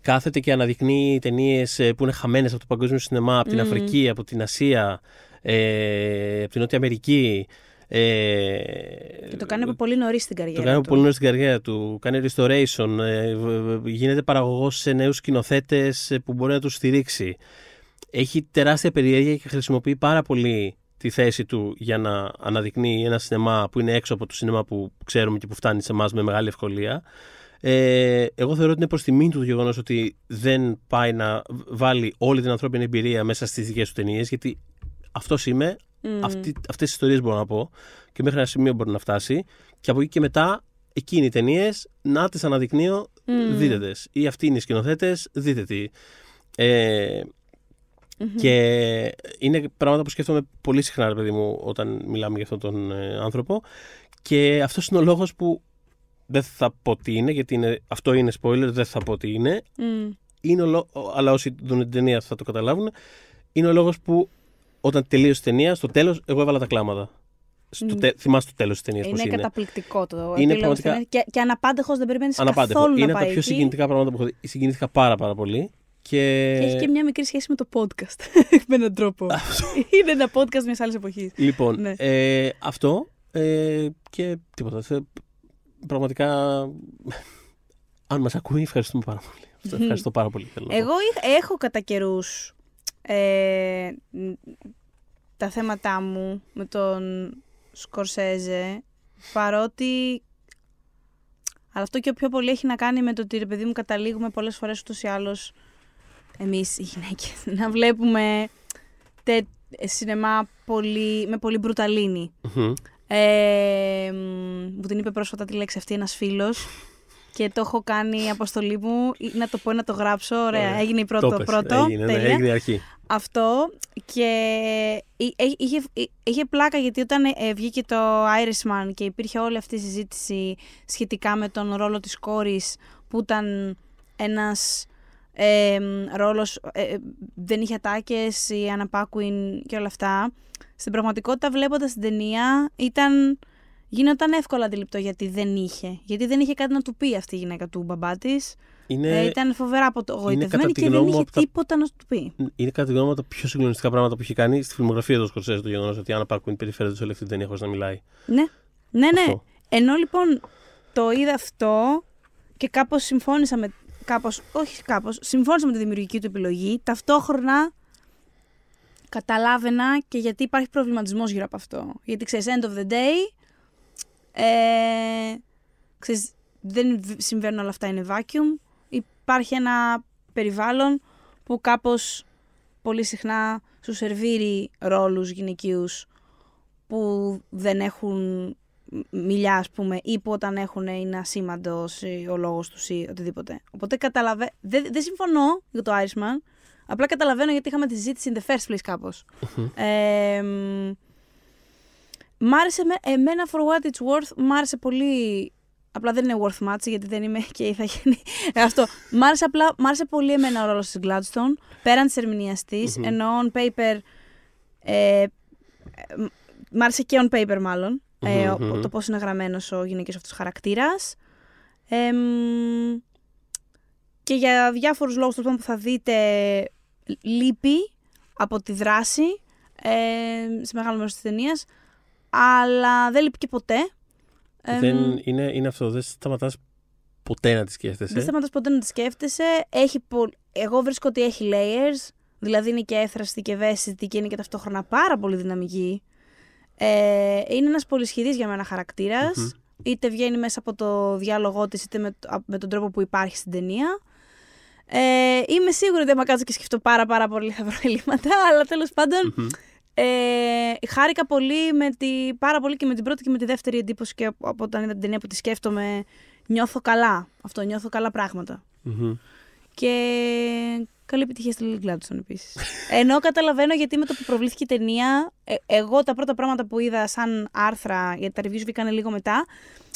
κάθεται και αναδεικνύει ταινίες που είναι χαμένες από το παγκόσμιο σινεμά, από την Μμμ. Αφρική, από την Ασία, ε, από την Νότια Αμερική. Ε, και το κάνει από πολύ νωρίς στην καριέρα. Το κάνει από του. πολύ νωρίς στην καριέρα του. Κάνει restoration. Ε, γίνεται παραγωγός σε νέους σκηνοθέτες που μπορεί να τους στηρίξει. Έχει τεράστια περιέργεια και χρησιμοποιεί πάρα πολύ τη θέση του για να αναδεικνύει ένα σινεμά που είναι έξω από το σινεμά που ξέρουμε και που φτάνει σε εμάς με μεγάλη ευκολία. Ε, εγώ θεωρώ ότι είναι προς τιμή του το γεγονός ότι δεν πάει να βάλει όλη την ανθρώπινη εμπειρία μέσα στις δικές του ταινίες, γιατί αυτός είμαι, Mm. αυτές τις ιστορίες μπορώ να πω και μέχρι ένα σημείο μπορεί να φτάσει. Και από εκεί και μετά, εκείνοι οι ταινίες να τις αναδεικνύω, Mm. δείτε τες. Ή αυτοί είναι οι σκηνοθέτες, δείτε τι. Ε, Μμμ. και είναι πράγματα που σκέφτομαι πολύ συχνά, ρε παιδί μου, όταν μιλάμε για αυτόν τον ε, άνθρωπο. Και αυτός είναι ο λόγος που δεν θα πω τι είναι, γιατί είναι, αυτό είναι spoiler, δεν θα πω τι είναι. Mm. είναι ο λό- αλλά όσοι δουν την ταινία θα το καταλάβουν. Είναι ο λόγος που όταν τελείωσε η ταινία, στο τέλος, εγώ έβαλα τα κλάματα. Στο Μμ. τε, θυμάσαι το τέλος της ταινίας πώς Είναι; είναι. καταπληκτικό το Είναι επίλογος πραγματικά- στην- Και, και αναπάντεχος δεν περιμένεις Αναπάντεχο. καθόλου Είναι να από πάει τα πιο εκεί. συγκινητικά πράγματα που έχω δει. Συγκινήθηκα πάρα πάρα πολύ. Και... Και έχει και μια μικρή σχέση με το podcast. με έναν τρόπο. είναι ένα podcast μιας άλλης εποχής. Λοιπόν, Ναι. ε, αυτό ε, και τίποτα. Θε- πραγματικά, αν μας ακούει, ευχαριστούμε πάρα πολύ. Αυτό, Ευχαριστώ πάρα πολύ. Θέλω να πω. Εγώ είχ- έχω κατά καιρούς ε, μ, τα θέματα μου με τον Σκορσέζε, παρότι... Αλλά αυτό και πιο πολύ έχει να κάνει με το ότι, ρε παιδί μου, καταλήγουμε πολλές φορές ούτως ή άλλως εμείς οι γυναίκες να βλέπουμε τε, σινεμά πολύ, με πολύ μπρουταλίνη. Μμμ. Ε, μ, μου την είπε πρόσφατα τη λέξη αυτή ένας φίλος και το έχω κάνει η αποστολή μου ή να το πω ή να το γράψω. Ωραία, Ωραία. έγινε η Το πρώτο. πες. πρώτο Έγινε, ναι, τέλεια. έγινε η αρχή. Αυτό και εί- εί- είχε, εί- είχε πλάκα γιατί όταν ε, βγήκε το Irishman και υπήρχε όλη αυτή η συζήτηση σχετικά με τον ρόλο της κόρης που ήταν ένας ε, μ, ρόλος, ε, ε, δεν είχε ατάκες, η Anna Paquin και όλα αυτά. Στην πραγματικότητα βλέποντας την ταινία ήταν, γινόταν εύκολα αντιληπτό γιατί δεν είχε. Γιατί δεν είχε κάτι να του πει αυτή η γυναίκα του μπαμπά της. Είναι, Ε, ήταν φοβερά απογοητευμένη κατά τη και δεν γνώμη μου είχε από τα- τίποτα να του πει. είναι κατά τη γνώμη μου από τα πιο συγκλονιστικά πράγματα που έχει κάνει στη φιλμογραφία του Σκορσέζε το γεγονός ότι η Άννα Πάρκουιν περιφέρεται σε όλη αυτή την ταινία χωρίς να μιλάει. Ναι, ναι, ναι. Αυτό. Ενώ λοιπόν το είδα αυτό και κάπως συμφώνησα με... Κάπως, όχι κάπως, συμφώνησα με τη δημιουργική του επιλογή. Ταυτόχρονα καταλάβαινα και γιατί υπάρχει προβληματισμός γύρω από αυτό. Γιατί ξέρεις, end of the day, ε, ξέρεις, δεν β- συμβαίνουν όλα αυτά, είναι vacuum. Υπάρχει ένα περιβάλλον που κάπως πολύ συχνά σου σερβίρει ρόλους γυναικείους που δεν έχουν μιλιά, ας πούμε, ή που όταν έχουν είναι ασήμαντος ή ο λόγος τους ή οτιδήποτε. Οπότε καταλαβαίνω. Δεν, δεν συμφωνώ για το Irishman. Απλά καταλαβαίνω γιατί είχαμε τη συζήτηση in the first place κάπως. ε, μ, μ' άρεσε με- εμένα for what it's worth, μ' άρεσε πολύ. Απλά δεν είναι worth much γιατί δεν είμαι και η γίνει. Αυτό. Μ' άρεσε, απλά, μ' άρεσε πολύ εμένα ο ρόλος της Gladstone, πέραν της ερμηνείας της, Μμμ. ενώ on paper. Ε, μ- μ' άρεσε και on paper μάλλον. Ε, ο- Μμμ. το πώς είναι γραμμένος ο γυναικείος αυτός χαρακτήρας. Ε, μ, και για διάφορους λόγους τέλος πάντων, που θα δείτε λείπει από τη δράση ε, σε μεγάλο μέρος της ταινίας αλλά δεν λείπει και ποτέ. Ε, δεν, είναι, είναι αυτό. Δεν σταματάς ποτέ να τη σκέφτεσαι. δεν σταματάς ποτέ να τη σκέφτεσαι. Έχει πο- Εγώ βρίσκω ότι έχει layers, δηλαδή είναι και έθραστη και ευαίσθητη και είναι και ταυτόχρονα πάρα πολύ δυναμική. Ε, είναι ένας πολυσχηδής για μένα χαρακτήρας, Μμμ. είτε βγαίνει μέσα από το διάλογό της, είτε με, το- με τον τρόπο που υπάρχει στην ταινία. Ε, είμαι σίγουρη ότι άμα κάτσω και σκεφτώ πάρα πάρα πολύ θα βρω ελλείμματα, αλλά τέλος πάντων Μμμ. ε, χάρηκα πολύ με τη, πάρα πολύ και με την πρώτη και με τη δεύτερη εντύπωση και από, από όταν είδα την ταινία που τη σκέφτομαι νιώθω καλά. Αυτό, νιώθω καλά πράγματα. Μμμ. Και καλή επιτυχία στη Lily Gladstone επίσης. Ενώ καταλαβαίνω γιατί με το που προβλήθηκε η ταινία, ε, εγώ τα πρώτα πράγματα που είδα σαν άρθρα, γιατί τα reviews βγήκαν λίγο μετά,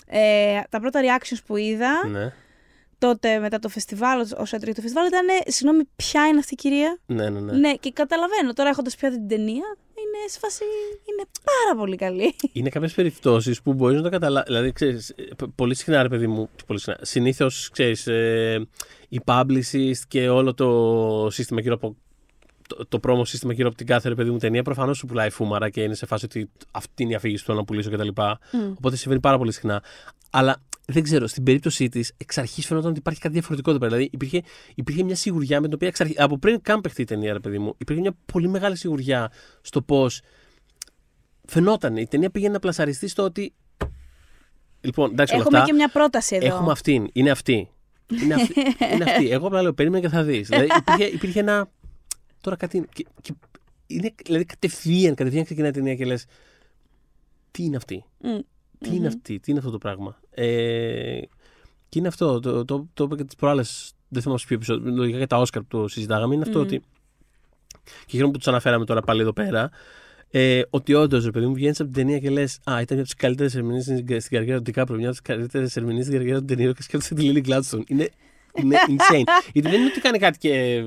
ε, τα πρώτα reactions που είδα Ναι. τότε μετά το φεστιβάλ, όσο έτρεχε το φεστιβάλ, ήταν συγγνώμη, ποια είναι αυτή η κυρία; Ναι, ναι, ναι. Ναι, και καταλαβαίνω τώρα έχοντας πια δει την ταινία, είναι σε φάση. είναι πάρα πολύ καλή. Είναι κάποιες περιπτώσεις που μπορείς να το καταλάβει. Δηλαδή, ξέρεις, ε, π- πολύ συχνά, ρε παιδί μου, πολύ συχνά. Συνήθως, ξέρεις, ε, η publicist και όλο το σύστημα γύρω από το, το πρόμο σύστημα γύρω από την κάθε ρε παιδί μου ταινία, προφανώς σου πουλάει φούμαρα και είναι σε φάση ότι αυτή είναι η αφήγηση που θέλω να πουλήσω κτλ. Οπότε συμβαίνει πάρα πολύ συχνά. Αλλά δεν ξέρω, στην περίπτωσή της, εξ αρχής φαινόταν ότι υπάρχει κάτι διαφορετικό εδώ πέρα. Δηλαδή υπήρχε, υπήρχε μια σιγουριά με την οποία εξ αρχής, από πριν καν παιχτεί η ταινία, ρε παιδί μου, υπήρχε μια πολύ μεγάλη σιγουριά στο πώς φαινόταν. Η ταινία πήγαινε να πλασαριστεί στο ότι. Λοιπόν, εντάξει, όλα Έχουμε αυτά, και μια πρόταση εδώ. Έχουμε αυτήν. Είναι αυτή. Είναι αυτή. είναι αυτή. Εγώ απλά λέω, περίμενε και θα δεις. δηλαδή υπήρχε, υπήρχε ένα. Τώρα κάτι. είναι- Και, και είναι, δηλαδή κατευθείαν, κατευθείαν ξεκινάει η ταινία και λες. Τι είναι αυτή; Μμ. Τι είναι αυτή, τι είναι αυτό το πράγμα; Ε, και είναι αυτό, το, το, το είπα και τις προάλλες. Δεν θυμάμαι σε ποιο επεισόδιο. Λογικά για τα Όσκαρ που το συζητάγαμε. Είναι αυτό Μμ. ότι. Και χαίρομαι που τους αναφέραμε τώρα πάλι εδώ πέρα. Ε, ότι όντως, ρε παιδί μου, βγαίνεις από την ταινία και λες: Α, ήταν μια από τις καλύτερες ερμηνείες στην στην καριέρα του Ντικάπρο, μια από τις καλύτερες ερμηνείες στην καριέρα του Ντενίρο και σκέφτεσαι τη Λίλι Γκλάντστον. Είναι, είναι insane. Γιατί δεν είναι ότι κάνει κάτι και.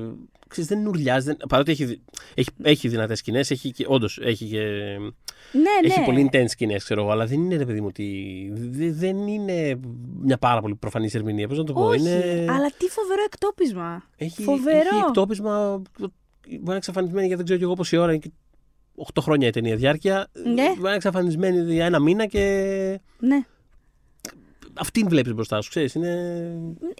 Ξέρεις, δεν ουρλιάζει. Δεν, παρότι έχει, δι- έχει, έχει δυνατές σκηνές, έχει και, όντως, έχει και Ναι, ναι. έχει πολύ intense σκηνές, ξέρω εγώ, αλλά δεν είναι ρε παιδί μου ότι. δε- δεν είναι μια πάρα πολύ προφανής ερμηνεία. Πώς να το πω, Όχι, είναι. αλλά τι φοβερό εκτόπισμα. Έχει, φοβερό. Έχει εκτόπισμα. Μπορεί να είναι εξαφανισμένη για δεν ξέρω και εγώ πόση ώρα. Είναι και 8 χρόνια η ταινία διάρκεια. Ναι. Μπορεί να είναι εξαφανισμένη για ένα μήνα και. Ναι. Αυτήν βλέπεις μπροστά σου, ξέρεις. Είναι.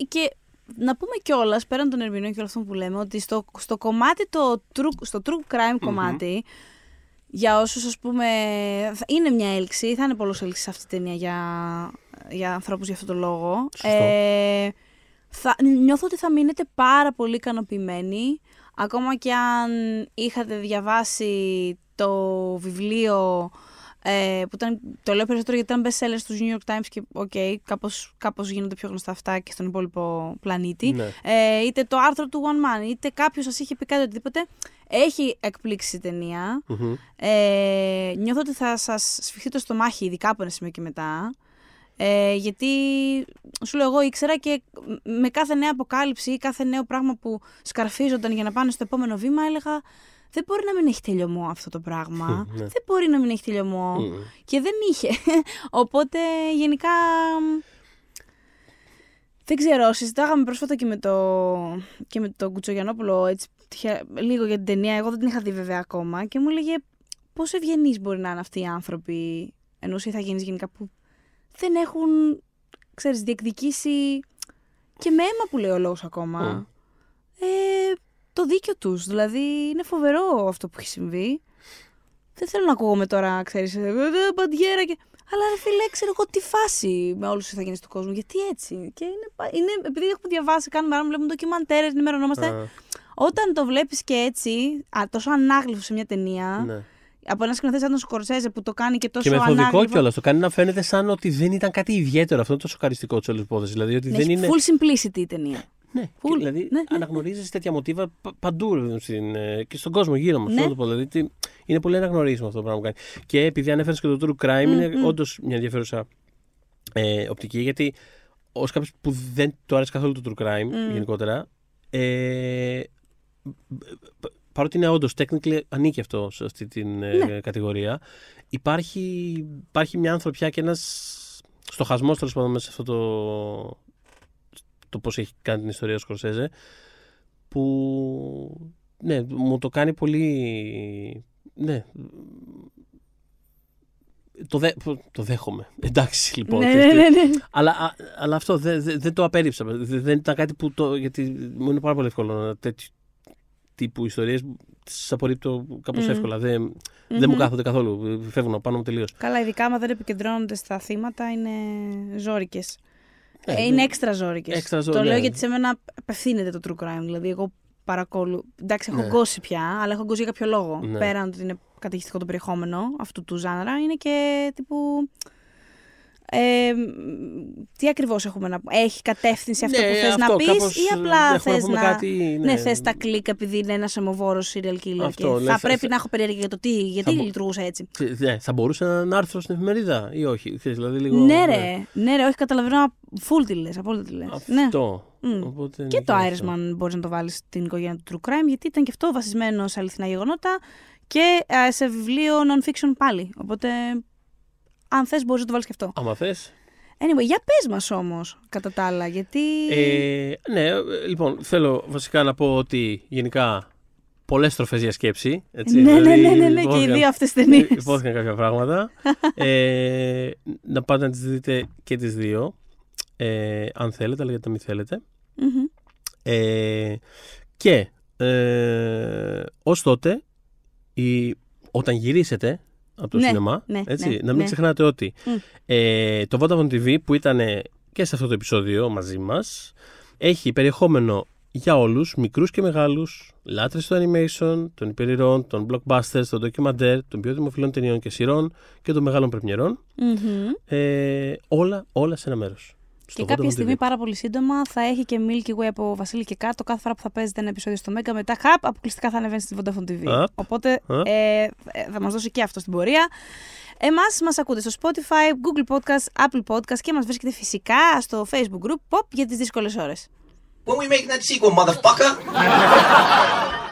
Και να πούμε κιόλας, πέραν των ερμηνεών και όλων αυτών που λέμε, ότι στο, στο κομμάτι το true, στο true crime κομμάτι, για όσους ας πούμε, θα- είναι μια έλξη, θα είναι πολλός έλξη σε αυτή τη ταινία για, για ανθρώπους για αυτόν τον λόγο. Σωστό. Ε, θα, νιώθω ότι θα μείνετε πάρα πολύ ικανοποιημένοι, ακόμα και αν είχατε διαβάσει το βιβλίο ε, που ήταν, το λέω περισσότερο γιατί ήταν best seller στους New York Times και οκ, κάπως, κάπως γίνονται πιο γνωστά αυτά και στον υπόλοιπο πλανήτη. Ναι. Ε, είτε το άρθρο του One Man, είτε κάποιος σας είχε πει κάτι οτιδήποτε, έχει εκπλήξει η ταινία. Μμμ. Ε, νιώθω ότι θα σας σφιχτεί το στομάχι, ειδικά από ένα σημείο και μετά. Ε, γιατί σου λέω εγώ ήξερα και με κάθε νέα αποκάλυψη ή κάθε νέο πράγμα που σκαρφίζονταν για να πάνε στο επόμενο βήμα έλεγα δεν μπορεί να μην έχει τελειωμό αυτό το πράγμα. Μμ, ναι. Δεν μπορεί να μην έχει τελειωμό. Μμ. Και δεν είχε. Οπότε γενικά. Δεν ξέρω, συζητάγαμε πρόσφατα και με το, και με τον Κουτσογιανόπουλο έτσι, τυχαία- λίγο για την ταινία. Εγώ δεν την είχα δει βέβαια ακόμα και μου έλεγε πόσο ευγενείς μπορεί να είναι αυτοί οι άνθρωποι, ενώ ή θα γίνεις γενικά που δεν έχουν, ξέρεις, διεκδικήσει και με αίμα που λέει ο λόγος ακόμα. Μμ. Ε, το δίκιο τους, δηλαδή είναι φοβερό αυτό που έχει συμβεί. Δεν θέλω να ακούγομαι τώρα, ξέρεις, ε, ε, μπαντιέρα και... Αλλά ρε φίλε, ξέρω εγώ τι φάση με όλους τους ηθαγενείς του κόσμου. Γιατί έτσι; Και είναι, πα- είναι επειδή έχουμε διαβάσει, κάνουμε άρα βλέπουμε ντοκιμαντέρες, ενημερωνόμαστε. Α, Όταν το βλέπεις και έτσι, α, τόσο ανάγλυφο σε μια ταινία, ναι. από ένα σκηνοθέτη σαν τον Σκορσέζε που το κάνει και τόσο Και μεθοδικό ανάγλυφο. κιόλας. Το κάνει να φαίνεται σαν ότι δεν ήταν κάτι ιδιαίτερο. Αυτό είναι το σοκαριστικό της όλης υπόθεσης. Δηλαδή ότι Ναι, δεν έχει είναι. full simplicity η ταινία. Ναι, Full. και δηλαδή Ναι, ναι. αναγνωρίζεις τέτοια μοτίβα πα- παντού ρε παιδί μου, στην, ε, και στον κόσμο γύρω μα. Ναι. το πω. Δηλαδή, τι- είναι πολύ αναγνωρίσιμο αυτό το πράγμα που κάνει. Και επειδή ανέφερες και το true crime, Μμ, είναι μμ. όντως μια ενδιαφέρουσα ε, οπτική γιατί ως κάποιος που δεν του άρεσε καθόλου το true crime Μμ. γενικότερα. Ε, π- παρότι είναι όντως technically ανήκει αυτό σε αυτή την ε, Ναι. κατηγορία, υπάρχει, υπάρχει μια ανθρωπιά και ένας στοχασμός τέλος πάντων μέσα σε αυτό το, το πώς έχει κάνει την ιστορία ο Σκορσέζε που ναι, μου το κάνει πολύ ναι το, δε, το δέχομαι. Εντάξει λοιπόν. ναι, και- ναι, ναι, ναι. Αλλά, α- αλλά αυτό δεν δεν- δεν το απέρριψα. Δεν, δεν ήταν κάτι που το. Γιατί μου είναι πάρα πολύ εύκολο να τέτοιου τύπου ιστορίες τις απορρίπτω κάπως Μμμ. εύκολα. Δεν, δεν μου κάθονται καθόλου. Φεύγουν από πάνω μου τελείως. Καλά, ειδικά άμα δεν επικεντρώνονται στα θύματα, είναι ζώρικες. Ναι, ε, είναι έξτρα ζώρικε. Έξτρα ζω- Το ναι. λέω γιατί σε μένα απευθύνεται το true crime. Δηλαδή, εγώ παρακολου... Εντάξει, έχω Ναι. γκώσει πια, αλλά έχω γκώσει για κάποιο λόγο. Ναι. Πέραν ότι είναι καταιγιστικό το περιεχόμενο αυτού του ζάνρα, είναι και τύπου. Ε, μ, τι ακριβώς έχουμε να πούμε. Έχει κατεύθυνση αυτό Ναι, που θες να αυτό, πεις, κάπως, ή ε, απλά έχουμε θες να πούμε να. κάτι, ναι, ναι. θες τα κλικ επειδή είναι ένας αιμοβόρο serial killer. Αυτό, και λες, θα θα- πρέπει θα- να έχω περιέργεια για το τι, γιατί μπο- λειτουργούσε έτσι. Θε- ναι, θα μπορούσε να είναι άρθρο στην εφημερίδα ή όχι. Ξέρεις, δηλαδή λίγο, Ναι, ρε, ναι, ρε, όχι, καταλαβαίνω. Full τι λες, απόλυτα τι λες. Ναι. Αυτό. Μμ. Οπότε Και είναι το αυτό. Irishman μπορείς να το βάλεις στην οικογένεια του True Crime, γιατί ήταν και αυτό βασισμένο σε αληθινά γεγονότα και ε, σε βιβλίο non-fiction πάλι. Οπότε, αν θες, μπορείς να το βάλεις και αυτό. Άμα θες. Anyway, για πες μας όμως, κατά τα άλλα, γιατί. Ε, ναι, ε, λοιπόν, θέλω βασικά να πω ότι γενικά πολλές στροφές για σκέψη. Έτσι, ναι, ναι, δηλαδή ναι, ναι, ναι, και οι υπόθηκαν- δύο αυτές ταινίες. Υπόθηκαν κάποια πράγματα. ε, να πάτε να τις δείτε και τις δύο. Ε, αν θέλετε, αλλά γιατί να μην θέλετε. Ε, και ε, ως τότε, η, όταν γυρίσετε από το Ναι, σινεμά, ναι, έτσι, ναι, να μην ναι. ξεχνάτε ότι Μμ. ε, το Vodafone TV που ήταν και σε αυτό το επεισόδιο μαζί μας έχει περιεχόμενο για όλους, μικρούς και μεγάλους, λάτρες του animation, των υπερηρών, των blockbusters, των documentaire, των πιο δημοφιλών ταινιών και σειρών και των μεγάλων πρεμιερών. Μμμ. Ε, όλα, όλα σε ένα μέρος. Στο Και κάποια Vodafone στιγμή TV. πάρα πολύ σύντομα θα έχει και Milky Way από Βασίλη και κάτω κάθε φορά που θα παίζεται ένα επεισόδιο στο Μέγκα. Μετά χαπ, αποκλειστικά θα ανεβαίνει στη Vodafone TV. Απ. Οπότε Απ. ε, ε, θα μας δώσει και αυτό στην πορεία. Εμάς μας ακούτε στο Spotify, Google Podcast, Apple Podcast και μας βρίσκεται φυσικά στο Facebook group Pop για τις δύσκολες ώρες. When we making that sequel, motherfucker?